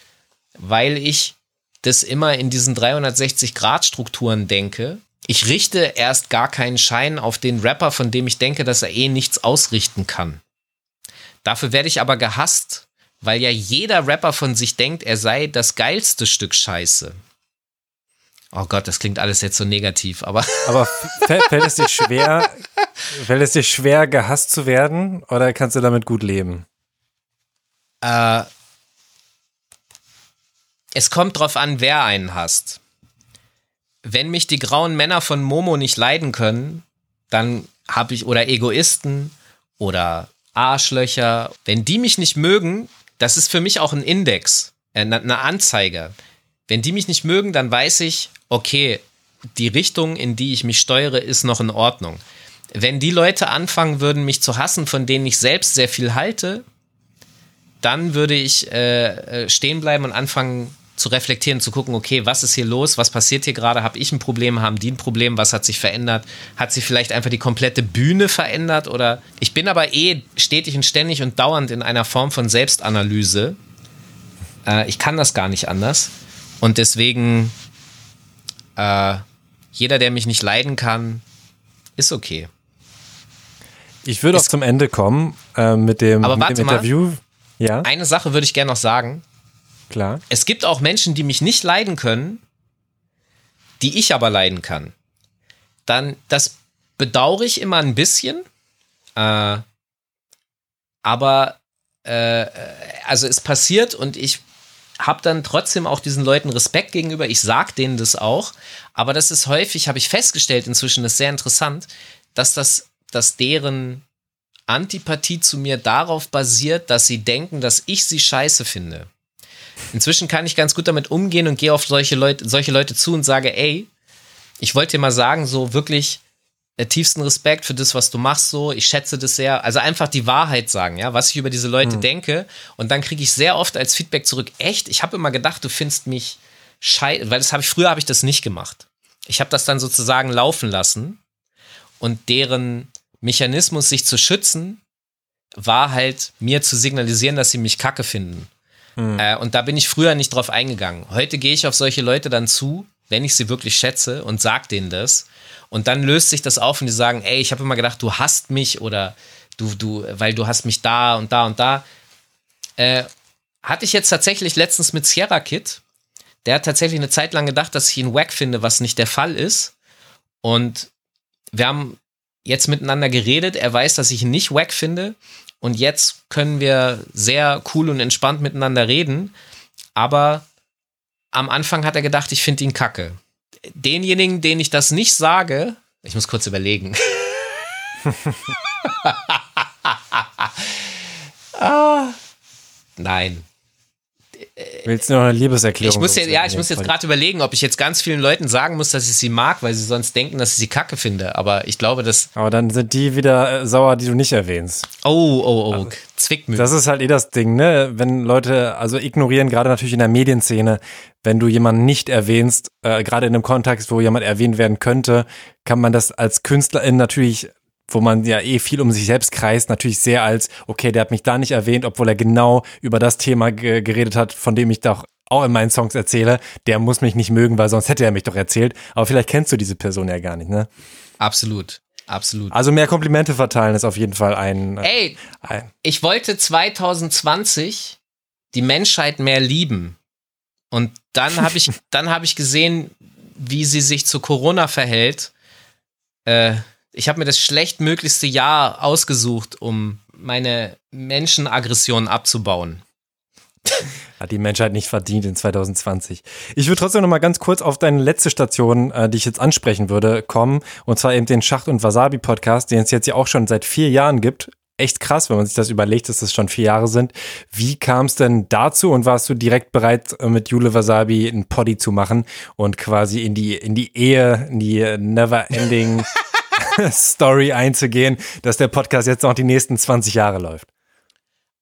weil ich das immer in diesen 360-Grad-Strukturen denke. Ich richte erst gar keinen Schein auf den Rapper, von dem ich denke, dass er eh nichts ausrichten kann. Dafür werde ich aber gehasst, weil ja jeder Rapper von sich denkt, er sei das geilste Stück Scheiße. Oh Gott, das klingt alles jetzt so negativ, aber. Aber fällt, es dir schwer, fällt es dir schwer, gehasst zu werden oder kannst du damit gut leben? Äh, es kommt drauf an, wer einen hasst. Wenn mich die grauen Männer von Momo nicht leiden können, dann habe ich, oder Egoisten oder Arschlöcher, wenn die mich nicht mögen, das ist für mich auch ein Index, äh, eine Anzeige. Wenn die mich nicht mögen, dann weiß ich, okay, die Richtung, in die ich mich steuere, ist noch in Ordnung. Wenn die Leute anfangen würden, mich zu hassen, von denen ich selbst sehr viel halte, dann würde ich äh, stehen bleiben und anfangen zu reflektieren, zu gucken, okay, was ist hier los, was passiert hier gerade, habe ich ein Problem, haben die ein Problem, was hat sich verändert, hat sich vielleicht einfach die komplette Bühne verändert? Oder ich bin aber eh stetig und ständig und dauernd in einer Form von Selbstanalyse. Äh, ich kann das gar nicht anders und deswegen äh, jeder, der mich nicht leiden kann, ist okay. Ich würde auch zum Ende kommen äh, mit dem, Aber mit warte dem mal. Interview. Ja, Eine Sache würde ich gerne noch sagen. klar. Es gibt auch Menschen, die mich nicht leiden können, die ich aber leiden kann. Dann, das bedauere ich immer ein bisschen. Äh, aber, äh, also es passiert und ich habe dann trotzdem auch diesen Leuten Respekt gegenüber. Ich sag denen das auch. Aber das ist häufig, habe ich festgestellt inzwischen, das ist sehr interessant, dass das, dass deren Antipathie zu mir darauf basiert, dass sie denken, dass ich sie scheiße finde. Inzwischen kann ich ganz gut damit umgehen und gehe auf solche Leute, solche Leute zu und sage, ey, ich wollte dir mal sagen, so wirklich tiefsten Respekt für das, was du machst, so, ich schätze das sehr. Also einfach die Wahrheit sagen, ja, was ich über diese Leute denke. Und dann kriege ich sehr oft als Feedback zurück, echt, ich habe immer gedacht, du findest mich scheiße, weil das habe ich, früher habe ich das nicht gemacht. Ich habe das dann sozusagen laufen lassen und deren Mechanismus, sich zu schützen, war halt, mir zu signalisieren, dass sie mich kacke finden. Äh, und da bin ich früher nicht drauf eingegangen. Heute gehe ich auf solche Leute dann zu, wenn ich sie wirklich schätze und sag denen das. Und dann löst sich das auf und die sagen, ey, ich habe immer gedacht, du hasst mich oder du, du, weil du hast mich da und da und da. Äh, hatte ich jetzt tatsächlich letztens mit Sierra Kid. Der hat tatsächlich eine Zeit lang gedacht, dass ich ihn wack finde, was nicht der Fall ist. Und wir haben jetzt miteinander geredet. Er weiß, dass ich ihn nicht wack finde. Und jetzt können wir sehr cool und entspannt miteinander reden. Aber am Anfang hat er gedacht, ich finde ihn kacke. Denjenigen, denen ich das nicht sage, ich muss kurz überlegen. ah, nein. Willst du noch eine Liebeserklärung? Ich muss ja, ja, ich muss jetzt gerade überlegen, ob ich jetzt ganz vielen Leuten sagen muss, dass ich sie mag, weil sie sonst denken, dass ich sie kacke finde. Aber ich glaube, dass. Aber dann sind die wieder äh, sauer, die du nicht erwähnst. Oh, oh, oh. Also, Zwickmühle. Das ist halt eh das Ding, ne? Wenn Leute, also ignorieren, gerade natürlich in der Medienszene, wenn du jemanden nicht erwähnst, äh, gerade in einem Kontext, wo jemand erwähnt werden könnte, kann man das als Künstlerin natürlich wo man ja eh viel um sich selbst kreist, natürlich sehr als, okay, der hat mich da nicht erwähnt, obwohl er genau über das Thema geredet hat, von dem ich doch auch in meinen Songs erzähle, der muss mich nicht mögen, weil sonst hätte er mich doch erzählt. Aber vielleicht kennst du diese Person ja gar nicht, ne? Absolut. Absolut. Also mehr Komplimente verteilen ist auf jeden Fall ein. Äh, Ey, ein. ich wollte 2020 die Menschheit mehr lieben. Und dann habe ich, dann habe ich gesehen, wie sie sich zu Corona verhält. Äh, ich habe mir das schlechtmöglichste Jahr ausgesucht, um meine Menschenaggression abzubauen. Hat die Menschheit nicht verdient in 2020. Ich würde trotzdem noch mal ganz kurz auf deine letzte Station, äh, die ich jetzt ansprechen würde, kommen. Und zwar eben den Schacht- und Wasabi-Podcast, den es jetzt ja auch schon seit vier Jahren gibt. Echt krass, wenn man sich das überlegt, dass das schon vier Jahre sind. Wie kam es denn dazu und warst du direkt bereit, äh, mit Jule Wasabi ein Poddy zu machen und quasi in die, in die Ehe, in die never-ending Story einzugehen, dass der Podcast jetzt noch die nächsten 20 Jahre läuft?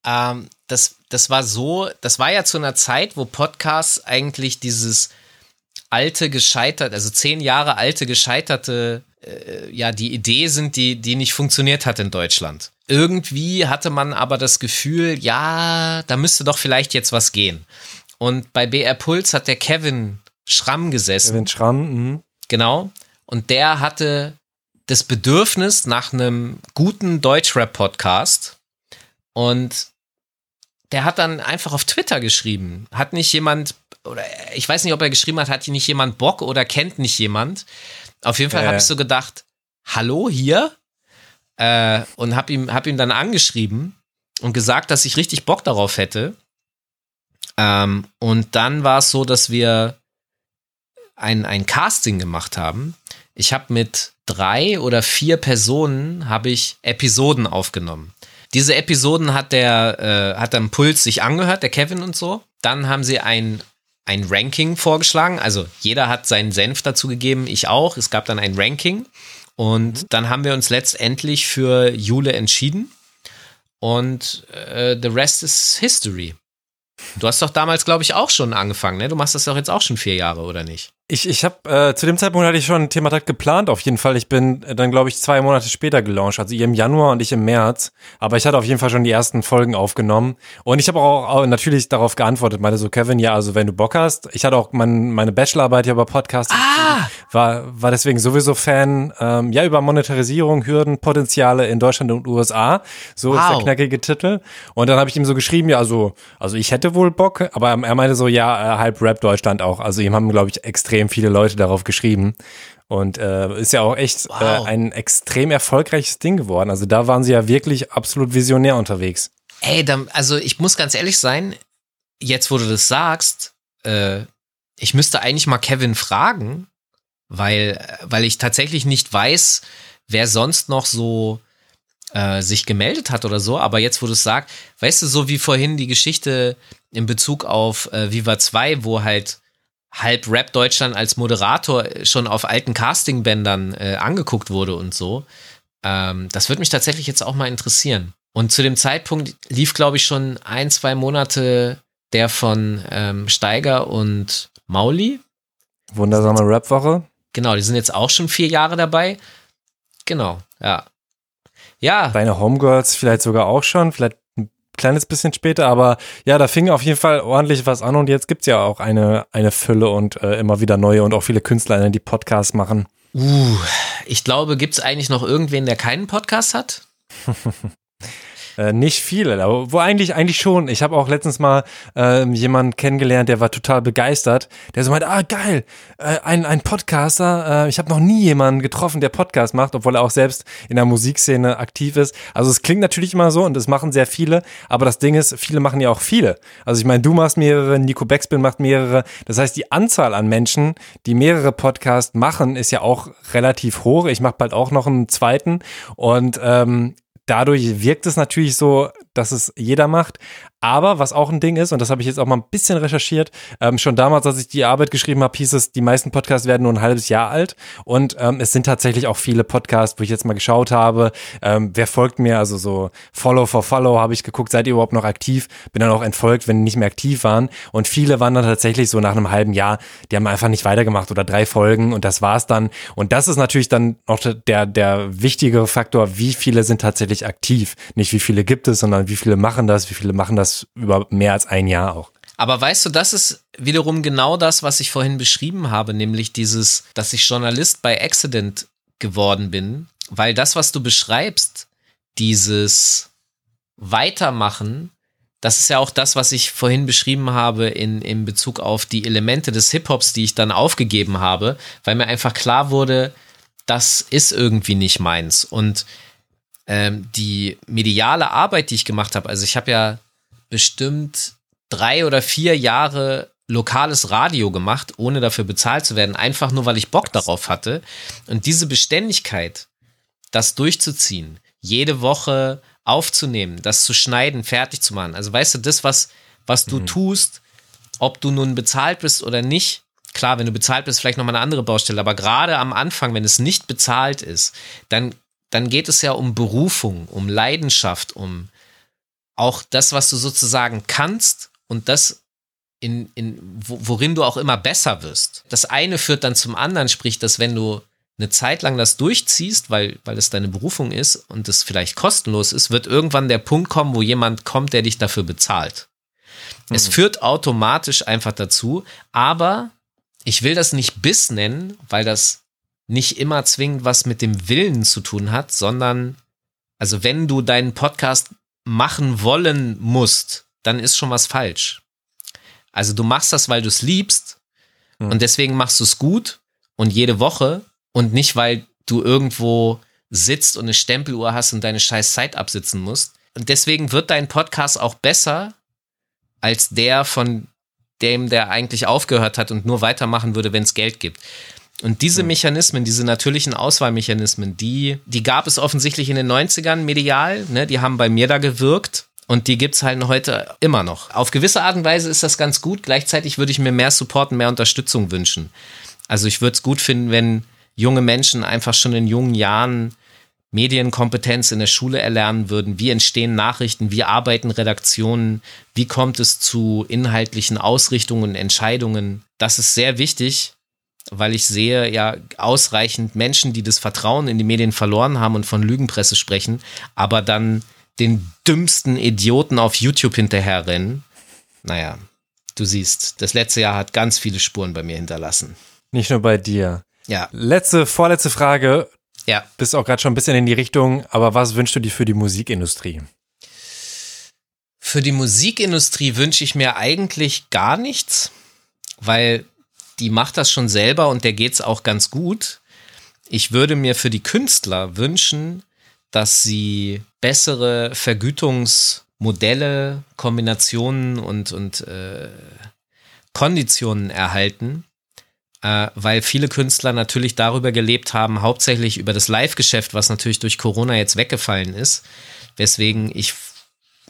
Ähm, das, das war so, das war ja zu einer Zeit, wo Podcasts eigentlich dieses alte, gescheitert, also zehn Jahre alte, gescheiterte, äh, ja, die Idee sind, die, die nicht funktioniert hat in Deutschland. Irgendwie hatte man aber das Gefühl, ja, da müsste doch vielleicht jetzt was gehen. Und bei BR Puls hat der Kevin Schramm gesessen. Kevin Schramm, mh. Genau. Und der hatte das Bedürfnis nach einem guten Deutschrap-Podcast und der hat dann einfach auf Twitter geschrieben. Hat nicht jemand, oder ich weiß nicht, ob er geschrieben hat, hat nicht jemand Bock oder kennt nicht jemand. Auf jeden Fall äh. habe ich so gedacht, hallo hier? Äh, und habe ihm, hab ihm dann angeschrieben und gesagt, dass ich richtig Bock darauf hätte. Ähm, und dann war es so, dass wir ein, ein Casting gemacht haben. Ich habe mit drei oder vier Personen habe ich Episoden aufgenommen. Diese Episoden hat der, äh, hat dann Puls sich angehört, der Kevin und so. Dann haben sie ein, ein Ranking vorgeschlagen. Also jeder hat seinen Senf dazu gegeben, ich auch. Es gab dann ein Ranking. Und mhm. dann haben wir uns letztendlich für Jule entschieden. Und äh, the rest is history. Du hast doch damals, glaube ich, auch schon angefangen, ne? Du machst das doch jetzt auch schon vier Jahre, oder nicht? Ich, ich habe äh, zu dem Zeitpunkt hatte ich schon ein Thematag geplant, auf jeden Fall. Ich bin äh, dann, glaube ich, zwei Monate später gelauncht. Also ihr im Januar und ich im März. Aber ich hatte auf jeden Fall schon die ersten Folgen aufgenommen. Und ich habe auch, auch natürlich darauf geantwortet, meinte so, Kevin, ja, also wenn du Bock hast. Ich hatte auch mein, meine Bachelorarbeit ja über Podcasts. Ah! War, war deswegen sowieso Fan, ähm, ja, über Monetarisierung, Hürden, Potenziale in Deutschland und USA. So wow. ist der knackige Titel. Und dann habe ich ihm so geschrieben, ja, also, also ich hätte wohl Bock, aber er meinte so, ja, äh, halb Rap Deutschland auch. Also ihm haben, glaube ich, extrem extrem viele Leute darauf geschrieben. Und äh, ist ja auch echt wow. äh, ein extrem erfolgreiches Ding geworden. Also da waren sie ja wirklich absolut visionär unterwegs. Ey, dann, also ich muss ganz ehrlich sein, jetzt wo du das sagst, äh, ich müsste eigentlich mal Kevin fragen, weil, weil ich tatsächlich nicht weiß, wer sonst noch so äh, sich gemeldet hat oder so. Aber jetzt, wo du es sagst, weißt du, so wie vorhin die Geschichte in Bezug auf äh, Viva 2, wo halt halb Rap Deutschland als Moderator schon auf alten Castingbändern äh, angeguckt wurde und so. Ähm, das würde mich tatsächlich jetzt auch mal interessieren. Und zu dem Zeitpunkt lief, glaube ich, schon ein, zwei Monate der von ähm, Steiger und Mauli. Wundersame Rap-Woche. Genau, die sind jetzt auch schon vier Jahre dabei. Genau, ja. Ja. Deine Homegirls vielleicht sogar auch schon, vielleicht kleines bisschen später, aber ja, da fing auf jeden Fall ordentlich was an und jetzt gibt's ja auch eine, eine Fülle und äh, immer wieder neue und auch viele Künstler, die Podcasts machen. Uh, ich glaube, gibt's eigentlich noch irgendwen, der keinen Podcast hat? Äh, nicht viele, aber wo eigentlich eigentlich schon. Ich habe auch letztens mal äh, jemanden kennengelernt, der war total begeistert. Der so meinte, ah geil, äh, ein ein Podcaster. Äh, ich habe noch nie jemanden getroffen, der Podcast macht, obwohl er auch selbst in der Musikszene aktiv ist. Also es klingt natürlich immer so und es machen sehr viele, aber das Ding ist, viele machen ja auch viele. Also ich meine, du machst mehrere, Nico Beckspin macht mehrere. Das heißt, die Anzahl an Menschen, die mehrere Podcasts machen, ist ja auch relativ hoch. Ich mache bald auch noch einen zweiten und ähm, dadurch wirkt es natürlich so, dass es jeder macht. Aber was auch ein Ding ist, und das habe ich jetzt auch mal ein bisschen recherchiert, ähm, schon damals, als ich die Arbeit geschrieben habe, hieß es, die meisten Podcasts werden nur ein halbes Jahr alt. Und ähm, es sind tatsächlich auch viele Podcasts, wo ich jetzt mal geschaut habe, ähm, wer folgt mir, also so Follow for Follow habe ich geguckt, seid ihr überhaupt noch aktiv? Bin dann auch entfolgt, wenn die nicht mehr aktiv waren. Und viele waren dann tatsächlich so nach einem halben Jahr, die haben einfach nicht weitergemacht oder drei Folgen und das war's dann. Und das ist natürlich dann noch der, der wichtige Faktor, wie viele sind tatsächlich aktiv. Nicht wie viele gibt es, sondern wie viele machen das, wie viele machen das über mehr als ein Jahr auch. Aber weißt du, das ist wiederum genau das, was ich vorhin beschrieben habe, nämlich dieses, dass ich Journalist bei Accident geworden bin, weil das, was du beschreibst, dieses Weitermachen, das ist ja auch das, was ich vorhin beschrieben habe in, in Bezug auf die Elemente des Hip-Hops, die ich dann aufgegeben habe, weil mir einfach klar wurde, das ist irgendwie nicht meins. Und ähm, die mediale Arbeit, die ich gemacht habe, also ich habe ja bestimmt drei oder vier Jahre lokales Radio gemacht, ohne dafür bezahlt zu werden, einfach nur weil ich Bock darauf hatte. Und diese Beständigkeit, das durchzuziehen, jede Woche aufzunehmen, das zu schneiden, fertig zu machen. Also weißt du, das, was, was du mhm. tust, ob du nun bezahlt bist oder nicht, klar, wenn du bezahlt bist, vielleicht nochmal eine andere Baustelle, aber gerade am Anfang, wenn es nicht bezahlt ist, dann dann geht es ja um Berufung, um Leidenschaft, um auch das, was du sozusagen kannst und das, in, in, worin du auch immer besser wirst. Das eine führt dann zum anderen, sprich, dass wenn du eine Zeit lang das durchziehst, weil, weil es deine Berufung ist und es vielleicht kostenlos ist, wird irgendwann der Punkt kommen, wo jemand kommt, der dich dafür bezahlt. Mhm. Es führt automatisch einfach dazu, aber ich will das nicht Biss nennen, weil das nicht immer zwingend was mit dem Willen zu tun hat, sondern, also wenn du deinen Podcast machen wollen musst, dann ist schon was falsch. Also du machst das, weil du es liebst mhm. und deswegen machst du es gut und jede Woche und nicht, weil du irgendwo sitzt und eine Stempeluhr hast und deine scheiß Zeit absitzen musst. Und deswegen wird dein Podcast auch besser als der von dem, der eigentlich aufgehört hat und nur weitermachen würde, wenn es Geld gibt. Und diese Mechanismen, diese natürlichen Auswahlmechanismen, die, die gab es offensichtlich in den 90ern medial, ne? die haben bei mir da gewirkt. Und die gibt es halt heute immer noch. Auf gewisse Art und Weise ist das ganz gut. Gleichzeitig würde ich mir mehr Support und mehr Unterstützung wünschen. Also ich würde es gut finden, wenn junge Menschen einfach schon in jungen Jahren Medienkompetenz in der Schule erlernen würden. Wie entstehen Nachrichten? Wie arbeiten Redaktionen? Wie kommt es zu inhaltlichen Ausrichtungen und Entscheidungen? Das ist sehr wichtig, weil ich sehe ja ausreichend Menschen, die das Vertrauen in die Medien verloren haben und von Lügenpresse sprechen, aber dann den dümmsten Idioten auf YouTube hinterherrennen. Naja, du siehst, das letzte Jahr hat ganz viele Spuren bei mir hinterlassen. Nicht nur bei dir. Ja. Letzte, vorletzte Frage. Ja. Bist auch gerade schon ein bisschen in die Richtung, aber was wünschst du dir für die Musikindustrie? Für die Musikindustrie wünsche ich mir eigentlich gar nichts, weil die macht das schon selber und der geht es auch ganz gut. Ich würde mir für die Künstler wünschen, dass sie bessere Vergütungsmodelle, Kombinationen und, und äh, Konditionen erhalten, äh, weil viele Künstler natürlich darüber gelebt haben, hauptsächlich über das Live-Geschäft, was natürlich durch Corona jetzt weggefallen ist, weswegen ich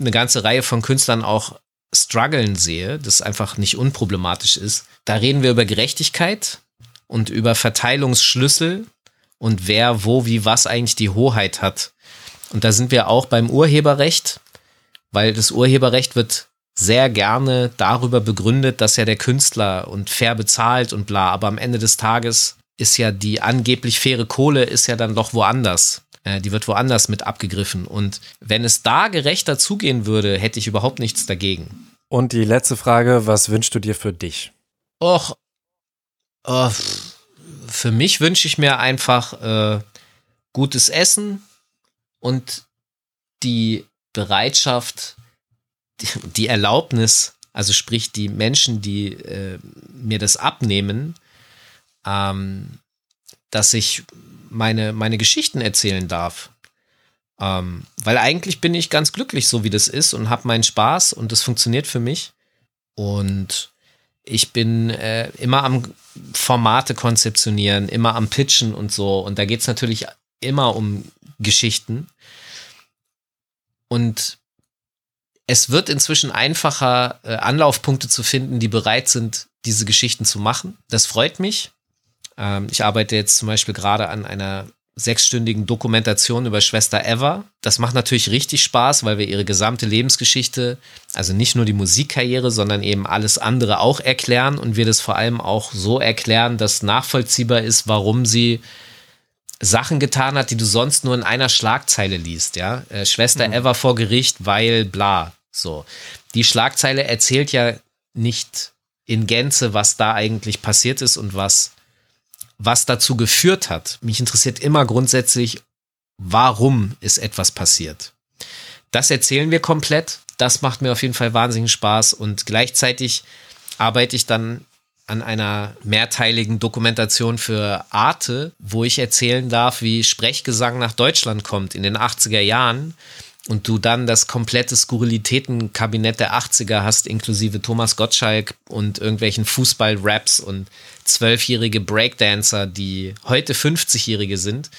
eine ganze Reihe von Künstlern auch strugglen sehe, das einfach nicht unproblematisch ist. Da reden wir über Gerechtigkeit und über Verteilungsschlüssel und wer, wo, wie, was eigentlich die Hoheit hat. Und da sind wir auch beim Urheberrecht, weil das Urheberrecht wird sehr gerne darüber begründet, dass ja der Künstler und fair bezahlt und bla, aber am Ende des Tages ist ja die angeblich faire Kohle ist ja dann doch woanders. Äh, die wird woanders mit abgegriffen. Und wenn es da gerechter zugehen würde, hätte ich überhaupt nichts dagegen. Und die letzte Frage, was wünschst du dir für dich? Och, oh, für mich wünsche ich mir einfach äh, gutes Essen und die Bereitschaft, die Erlaubnis, also sprich die Menschen, die äh, mir das abnehmen, ähm, dass ich meine, meine Geschichten erzählen darf. Ähm, weil eigentlich bin ich ganz glücklich, so wie das ist und habe meinen Spaß und das funktioniert für mich. Und ich bin äh, immer am Formate konzeptionieren, immer am Pitchen und so. Und da geht es natürlich immer um Geschichten. Und es wird inzwischen einfacher, äh, Anlaufpunkte zu finden, die bereit sind, diese Geschichten zu machen. Das freut mich. Ähm, ich arbeite jetzt zum Beispiel gerade an einer sechsstündigen Dokumentation über Schwester Eva. Das macht natürlich richtig Spaß, weil wir ihre gesamte Lebensgeschichte, also nicht nur die Musikkarriere, sondern eben alles andere auch erklären und wir das vor allem auch so erklären, dass nachvollziehbar ist, warum sie Sachen getan hat, die du sonst nur in einer Schlagzeile liest, ja. Äh, Schwester mhm. Eva vor Gericht, weil bla. So. Die Schlagzeile erzählt ja nicht in Gänze, was da eigentlich passiert ist und was, was dazu geführt hat. Mich interessiert immer grundsätzlich, warum ist etwas passiert. Das erzählen wir komplett. Das macht mir auf jeden Fall wahnsinnig Spaß und gleichzeitig arbeite ich dann an einer mehrteiligen Dokumentation für Arte, wo ich erzählen darf, wie Sprechgesang nach Deutschland kommt in den 80er Jahren und du dann das komplette Skurrilitätenkabinett der 80er hast, inklusive Thomas Gottschalk und irgendwelchen Fußball-Raps und zwölfjährige Breakdancer, die heute 50-Jährige sind.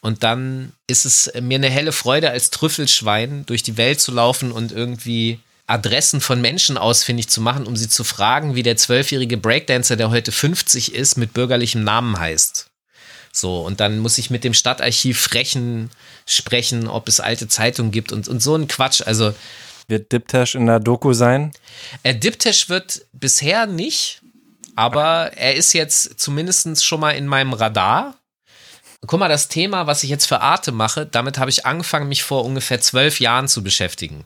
Und dann ist es mir eine helle Freude, als Trüffelschwein durch die Welt zu laufen und irgendwie Adressen von Menschen ausfindig zu machen, um sie zu fragen, wie der zwölfjährige Breakdancer, der heute 50 ist, mit bürgerlichem Namen heißt. So, und dann muss ich mit dem Stadtarchiv frechen, sprechen, ob es alte Zeitungen gibt und, und so ein Quatsch. Also. Wird Diptesh in der Doku sein? Äh, Diptesh wird bisher nicht, aber er ist jetzt zumindest schon mal in meinem Radar. Guck mal, das Thema, was ich jetzt für Arte mache, damit habe ich angefangen, mich vor ungefähr zwölf Jahren zu beschäftigen.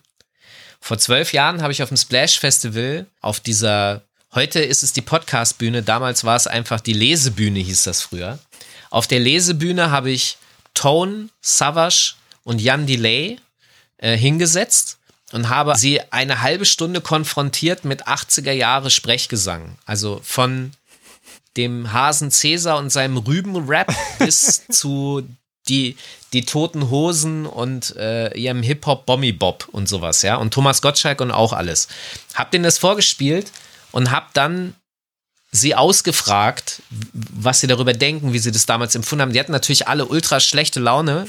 Vor zwölf Jahren habe ich auf dem Splash Festival auf dieser, heute ist es die Podcast-Bühne, damals war es einfach die Lesebühne, hieß das früher. Auf der Lesebühne habe ich Tone, Savage und Jan Delay äh, hingesetzt und habe sie eine halbe Stunde konfrontiert mit 80er Jahre Sprechgesang. Also von dem Hasen Cäsar und seinem Rübenrap bis zu die, die Toten Hosen und äh, ihrem Hip-Hop Bommy Bob und sowas, ja. Und Thomas Gottschalk und auch alles. Hab denen das vorgespielt und hab dann sie ausgefragt, was sie darüber denken, wie sie das damals empfunden haben. Die hatten natürlich alle ultra schlechte Laune,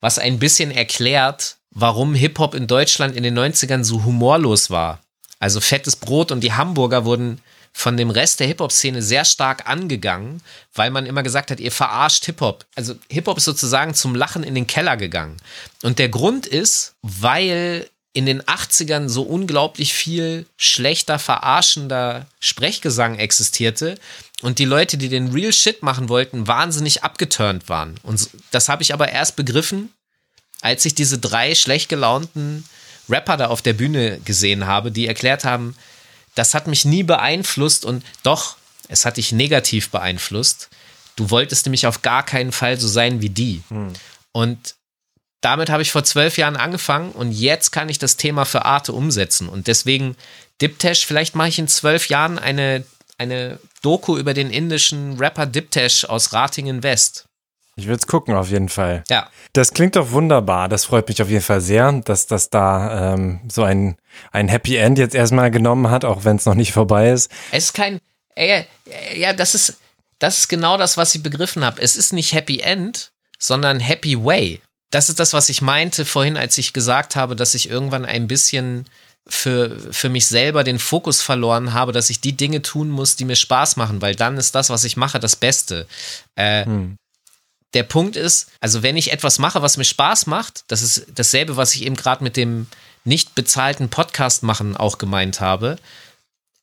was ein bisschen erklärt, warum Hip-Hop in Deutschland in den 90ern so humorlos war. Also fettes Brot und die Hamburger wurden von dem Rest der Hip-Hop-Szene sehr stark angegangen, weil man immer gesagt hat, ihr verarscht Hip-Hop. Also Hip-Hop ist sozusagen zum Lachen in den Keller gegangen. Und der Grund ist, weil in den 80ern so unglaublich viel schlechter, verarschender Sprechgesang existierte und die Leute, die den Real Shit machen wollten, wahnsinnig abgeturnt waren. Und das habe ich aber erst begriffen, als ich diese drei schlecht gelaunten Rapper da auf der Bühne gesehen habe, die erklärt haben, das hat mich nie beeinflusst und doch, es hat dich negativ beeinflusst. Du wolltest nämlich auf gar keinen Fall so sein wie die. Hm. Und damit habe ich vor zwölf Jahren angefangen und jetzt kann ich das Thema für Arte umsetzen. Und deswegen, Diptesh, vielleicht mache ich in zwölf Jahren eine, eine Doku über den indischen Rapper Diptesh aus Ratingen West. Ich würde es gucken, auf jeden Fall. Ja. Das klingt doch wunderbar. Das freut mich auf jeden Fall sehr, dass das da ähm, so ein, ein Happy End jetzt erstmal genommen hat, auch wenn es noch nicht vorbei ist. Es ist kein. Äh, ja, das ist, das ist genau das, was ich begriffen habe. Es ist nicht Happy End, sondern Happy Way. Das ist das, was ich meinte vorhin, als ich gesagt habe, dass ich irgendwann ein bisschen für, für mich selber den Fokus verloren habe, dass ich die Dinge tun muss, die mir Spaß machen, weil dann ist das, was ich mache, das Beste. Äh, hm der Punkt ist, also wenn ich etwas mache, was mir Spaß macht, das ist dasselbe, was ich eben gerade mit dem nicht bezahlten Podcast machen auch gemeint habe.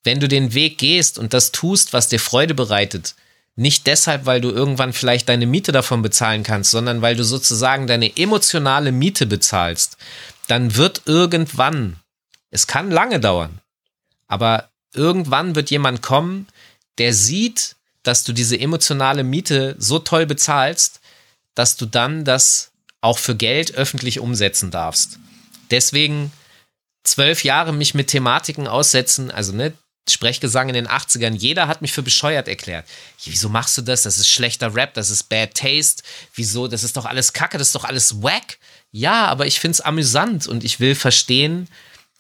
Wenn du den Weg gehst und das tust, was dir Freude bereitet, nicht deshalb, weil du irgendwann vielleicht deine Miete davon bezahlen kannst, sondern weil du sozusagen deine emotionale Miete bezahlst, dann wird irgendwann, es kann lange dauern, aber irgendwann wird jemand kommen, der sieht, dass du diese emotionale Miete so toll bezahlst, dass du dann das auch für Geld öffentlich umsetzen darfst. Deswegen zwölf Jahre mich mit Thematiken aussetzen, also ne, Sprechgesang in den 80ern, jeder hat mich für bescheuert erklärt. Wieso machst du das? Das ist schlechter Rap, das ist Bad Taste. Wieso? Das ist doch alles Kacke, das ist doch alles wack. Ja, aber ich finde es amüsant und ich will verstehen,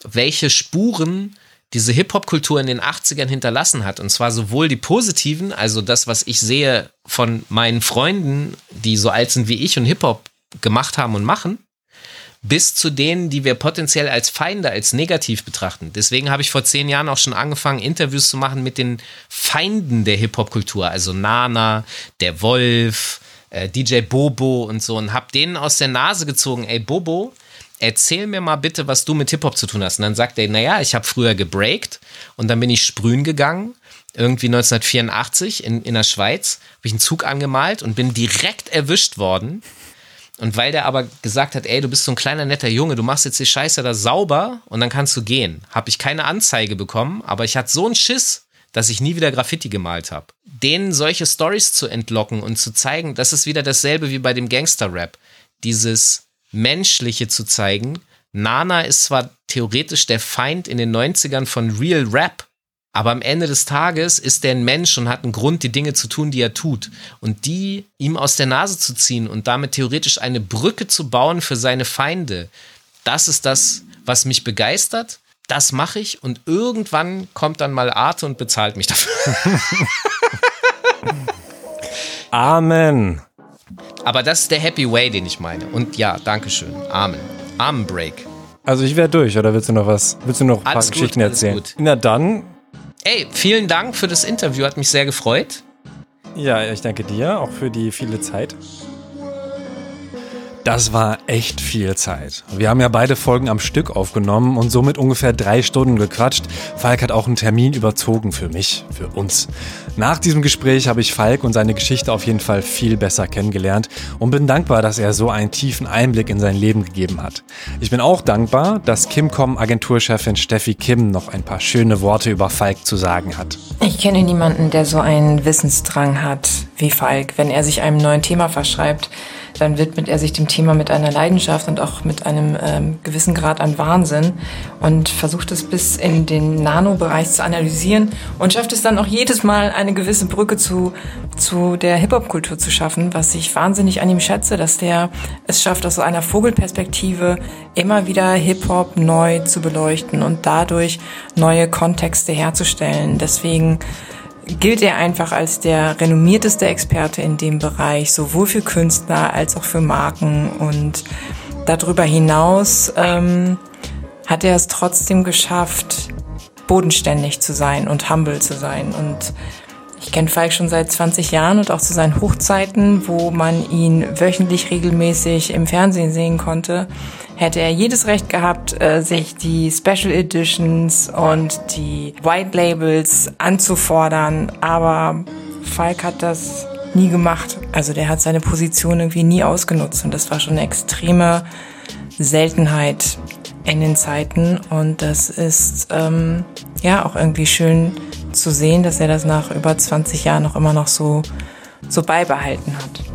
welche Spuren diese Hip-Hop-Kultur in den 80ern hinterlassen hat. Und zwar sowohl die positiven, also das, was ich sehe von meinen Freunden, die so alt sind wie ich und Hip-Hop gemacht haben und machen, bis zu denen, die wir potenziell als Feinde, als negativ betrachten. Deswegen habe ich vor zehn Jahren auch schon angefangen, Interviews zu machen mit den Feinden der Hip-Hop-Kultur, also Nana, der Wolf, äh, DJ Bobo und so, und habe denen aus der Nase gezogen, ey Bobo, erzähl mir mal bitte, was du mit Hip-Hop zu tun hast. Und dann sagt er, naja, ich habe früher gebreakt und dann bin ich sprühen gegangen, irgendwie 1984 in, in der Schweiz, habe ich einen Zug angemalt und bin direkt erwischt worden und weil der aber gesagt hat, ey, du bist so ein kleiner netter Junge, du machst jetzt die Scheiße da sauber und dann kannst du gehen, habe ich keine Anzeige bekommen, aber ich hatte so einen Schiss, dass ich nie wieder Graffiti gemalt habe. Denen solche Stories zu entlocken und zu zeigen, das ist wieder dasselbe wie bei dem Gangster-Rap. Dieses Menschliche zu zeigen. Nana ist zwar theoretisch der Feind in den 90ern von Real Rap, aber am Ende des Tages ist er ein Mensch und hat einen Grund, die Dinge zu tun, die er tut. Und die ihm aus der Nase zu ziehen und damit theoretisch eine Brücke zu bauen für seine Feinde, das ist das, was mich begeistert. Das mache ich und irgendwann kommt dann mal Arte und bezahlt mich dafür. Amen. Aber das ist der Happy Way, den ich meine. Und ja, Dankeschön. Amen. Amen Break. Also ich wäre durch, oder willst du noch was? Willst du noch ein paar Alles gut, Geschichten erzählen? gut. Na dann, Ey, vielen Dank für das Interview, hat mich sehr gefreut. ja, ich danke dir auch für die viele Zeit. Das war echt viel Zeit. Wir haben ja beide Folgen am Stück aufgenommen und somit ungefähr drei Stunden gequatscht. Falk hat auch einen Termin überzogen für mich, für uns. Nach diesem Gespräch habe ich Falk und seine Geschichte auf jeden Fall viel besser kennengelernt und bin dankbar, dass er so einen tiefen Einblick in sein Leben gegeben hat. Ich bin auch dankbar, dass Kimcom Agenturchefin Steffi Kim noch ein paar schöne Worte über Falk zu sagen hat. Ich kenne niemanden, der so einen Wissensdrang hat wie Falk. Wenn er sich einem neuen Thema verschreibt, dann widmet er sich dem Thema mit einer Leidenschaft und auch mit einem ähm, gewissen Grad an Wahnsinn und versucht es bis in den Nanobereich zu analysieren und schafft es dann auch jedes Mal eine gewisse Brücke zu, zu der Hip-Hop-Kultur zu schaffen, was ich wahnsinnig an ihm schätze, dass der es schafft, aus einer Vogelperspektive immer wieder Hip-Hop neu zu beleuchten und dadurch neue Kontexte herzustellen. Deswegen gilt er einfach als der renommierteste Experte in dem Bereich, sowohl für Künstler als auch für Marken. Und darüber hinaus ähm, hat er es trotzdem geschafft, bodenständig zu sein und humble zu sein. Und ich kenne Falk schon seit 20 Jahren und auch zu seinen Hochzeiten, wo man ihn wöchentlich regelmäßig im Fernsehen sehen konnte, hätte er jedes Recht gehabt, äh, sich die Special Editions und die White Labels anzufordern. Aber Falk hat das nie gemacht. Also der hat seine Position irgendwie nie ausgenutzt und das war schon eine extreme Seltenheit in den Zeiten und das ist ähm, ja auch irgendwie schön zu sehen, dass er das nach über 20 Jahren noch immer noch so, so beibehalten hat.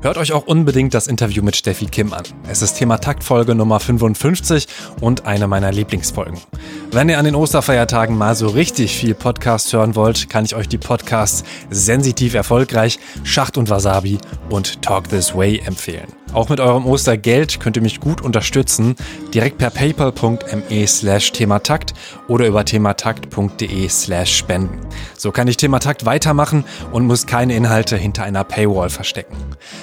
Hört euch auch unbedingt das Interview mit Steffi Kim an. Es ist Thema Taktfolge Nummer 55 und eine meiner Lieblingsfolgen. Wenn ihr an den Osterfeiertagen mal so richtig viel Podcast hören wollt, kann ich euch die Podcasts Sensitiv Erfolgreich, Schacht und Wasabi und Talk This Way empfehlen. Auch mit eurem Ostergeld könnt ihr mich gut unterstützen, direkt per paypal.me slash thematakt oder über thematakt.de slash spenden. So kann ich Thematakt weitermachen und muss keine Inhalte hinter einer Paywall verstecken.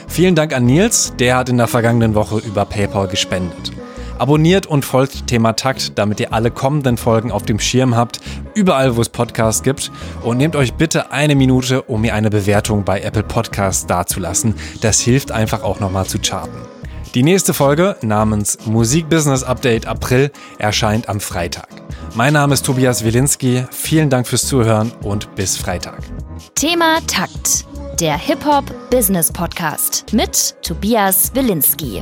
Vielen Dank an Nils, der hat in der vergangenen Woche über PayPal gespendet. Abonniert und folgt Thema Takt, damit ihr alle kommenden Folgen auf dem Schirm habt, überall wo es Podcasts gibt. Und nehmt euch bitte eine Minute, um mir eine Bewertung bei Apple Podcasts dazulassen. Das hilft einfach auch nochmal zu charten. Die nächste Folge namens Musik Business Update April erscheint am Freitag. Mein Name ist Tobias Wilinski. Vielen Dank fürs Zuhören und bis Freitag. Thema Takt. Der Hip-Hop Business Podcast mit Tobias Wilinski.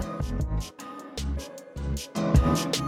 Thank you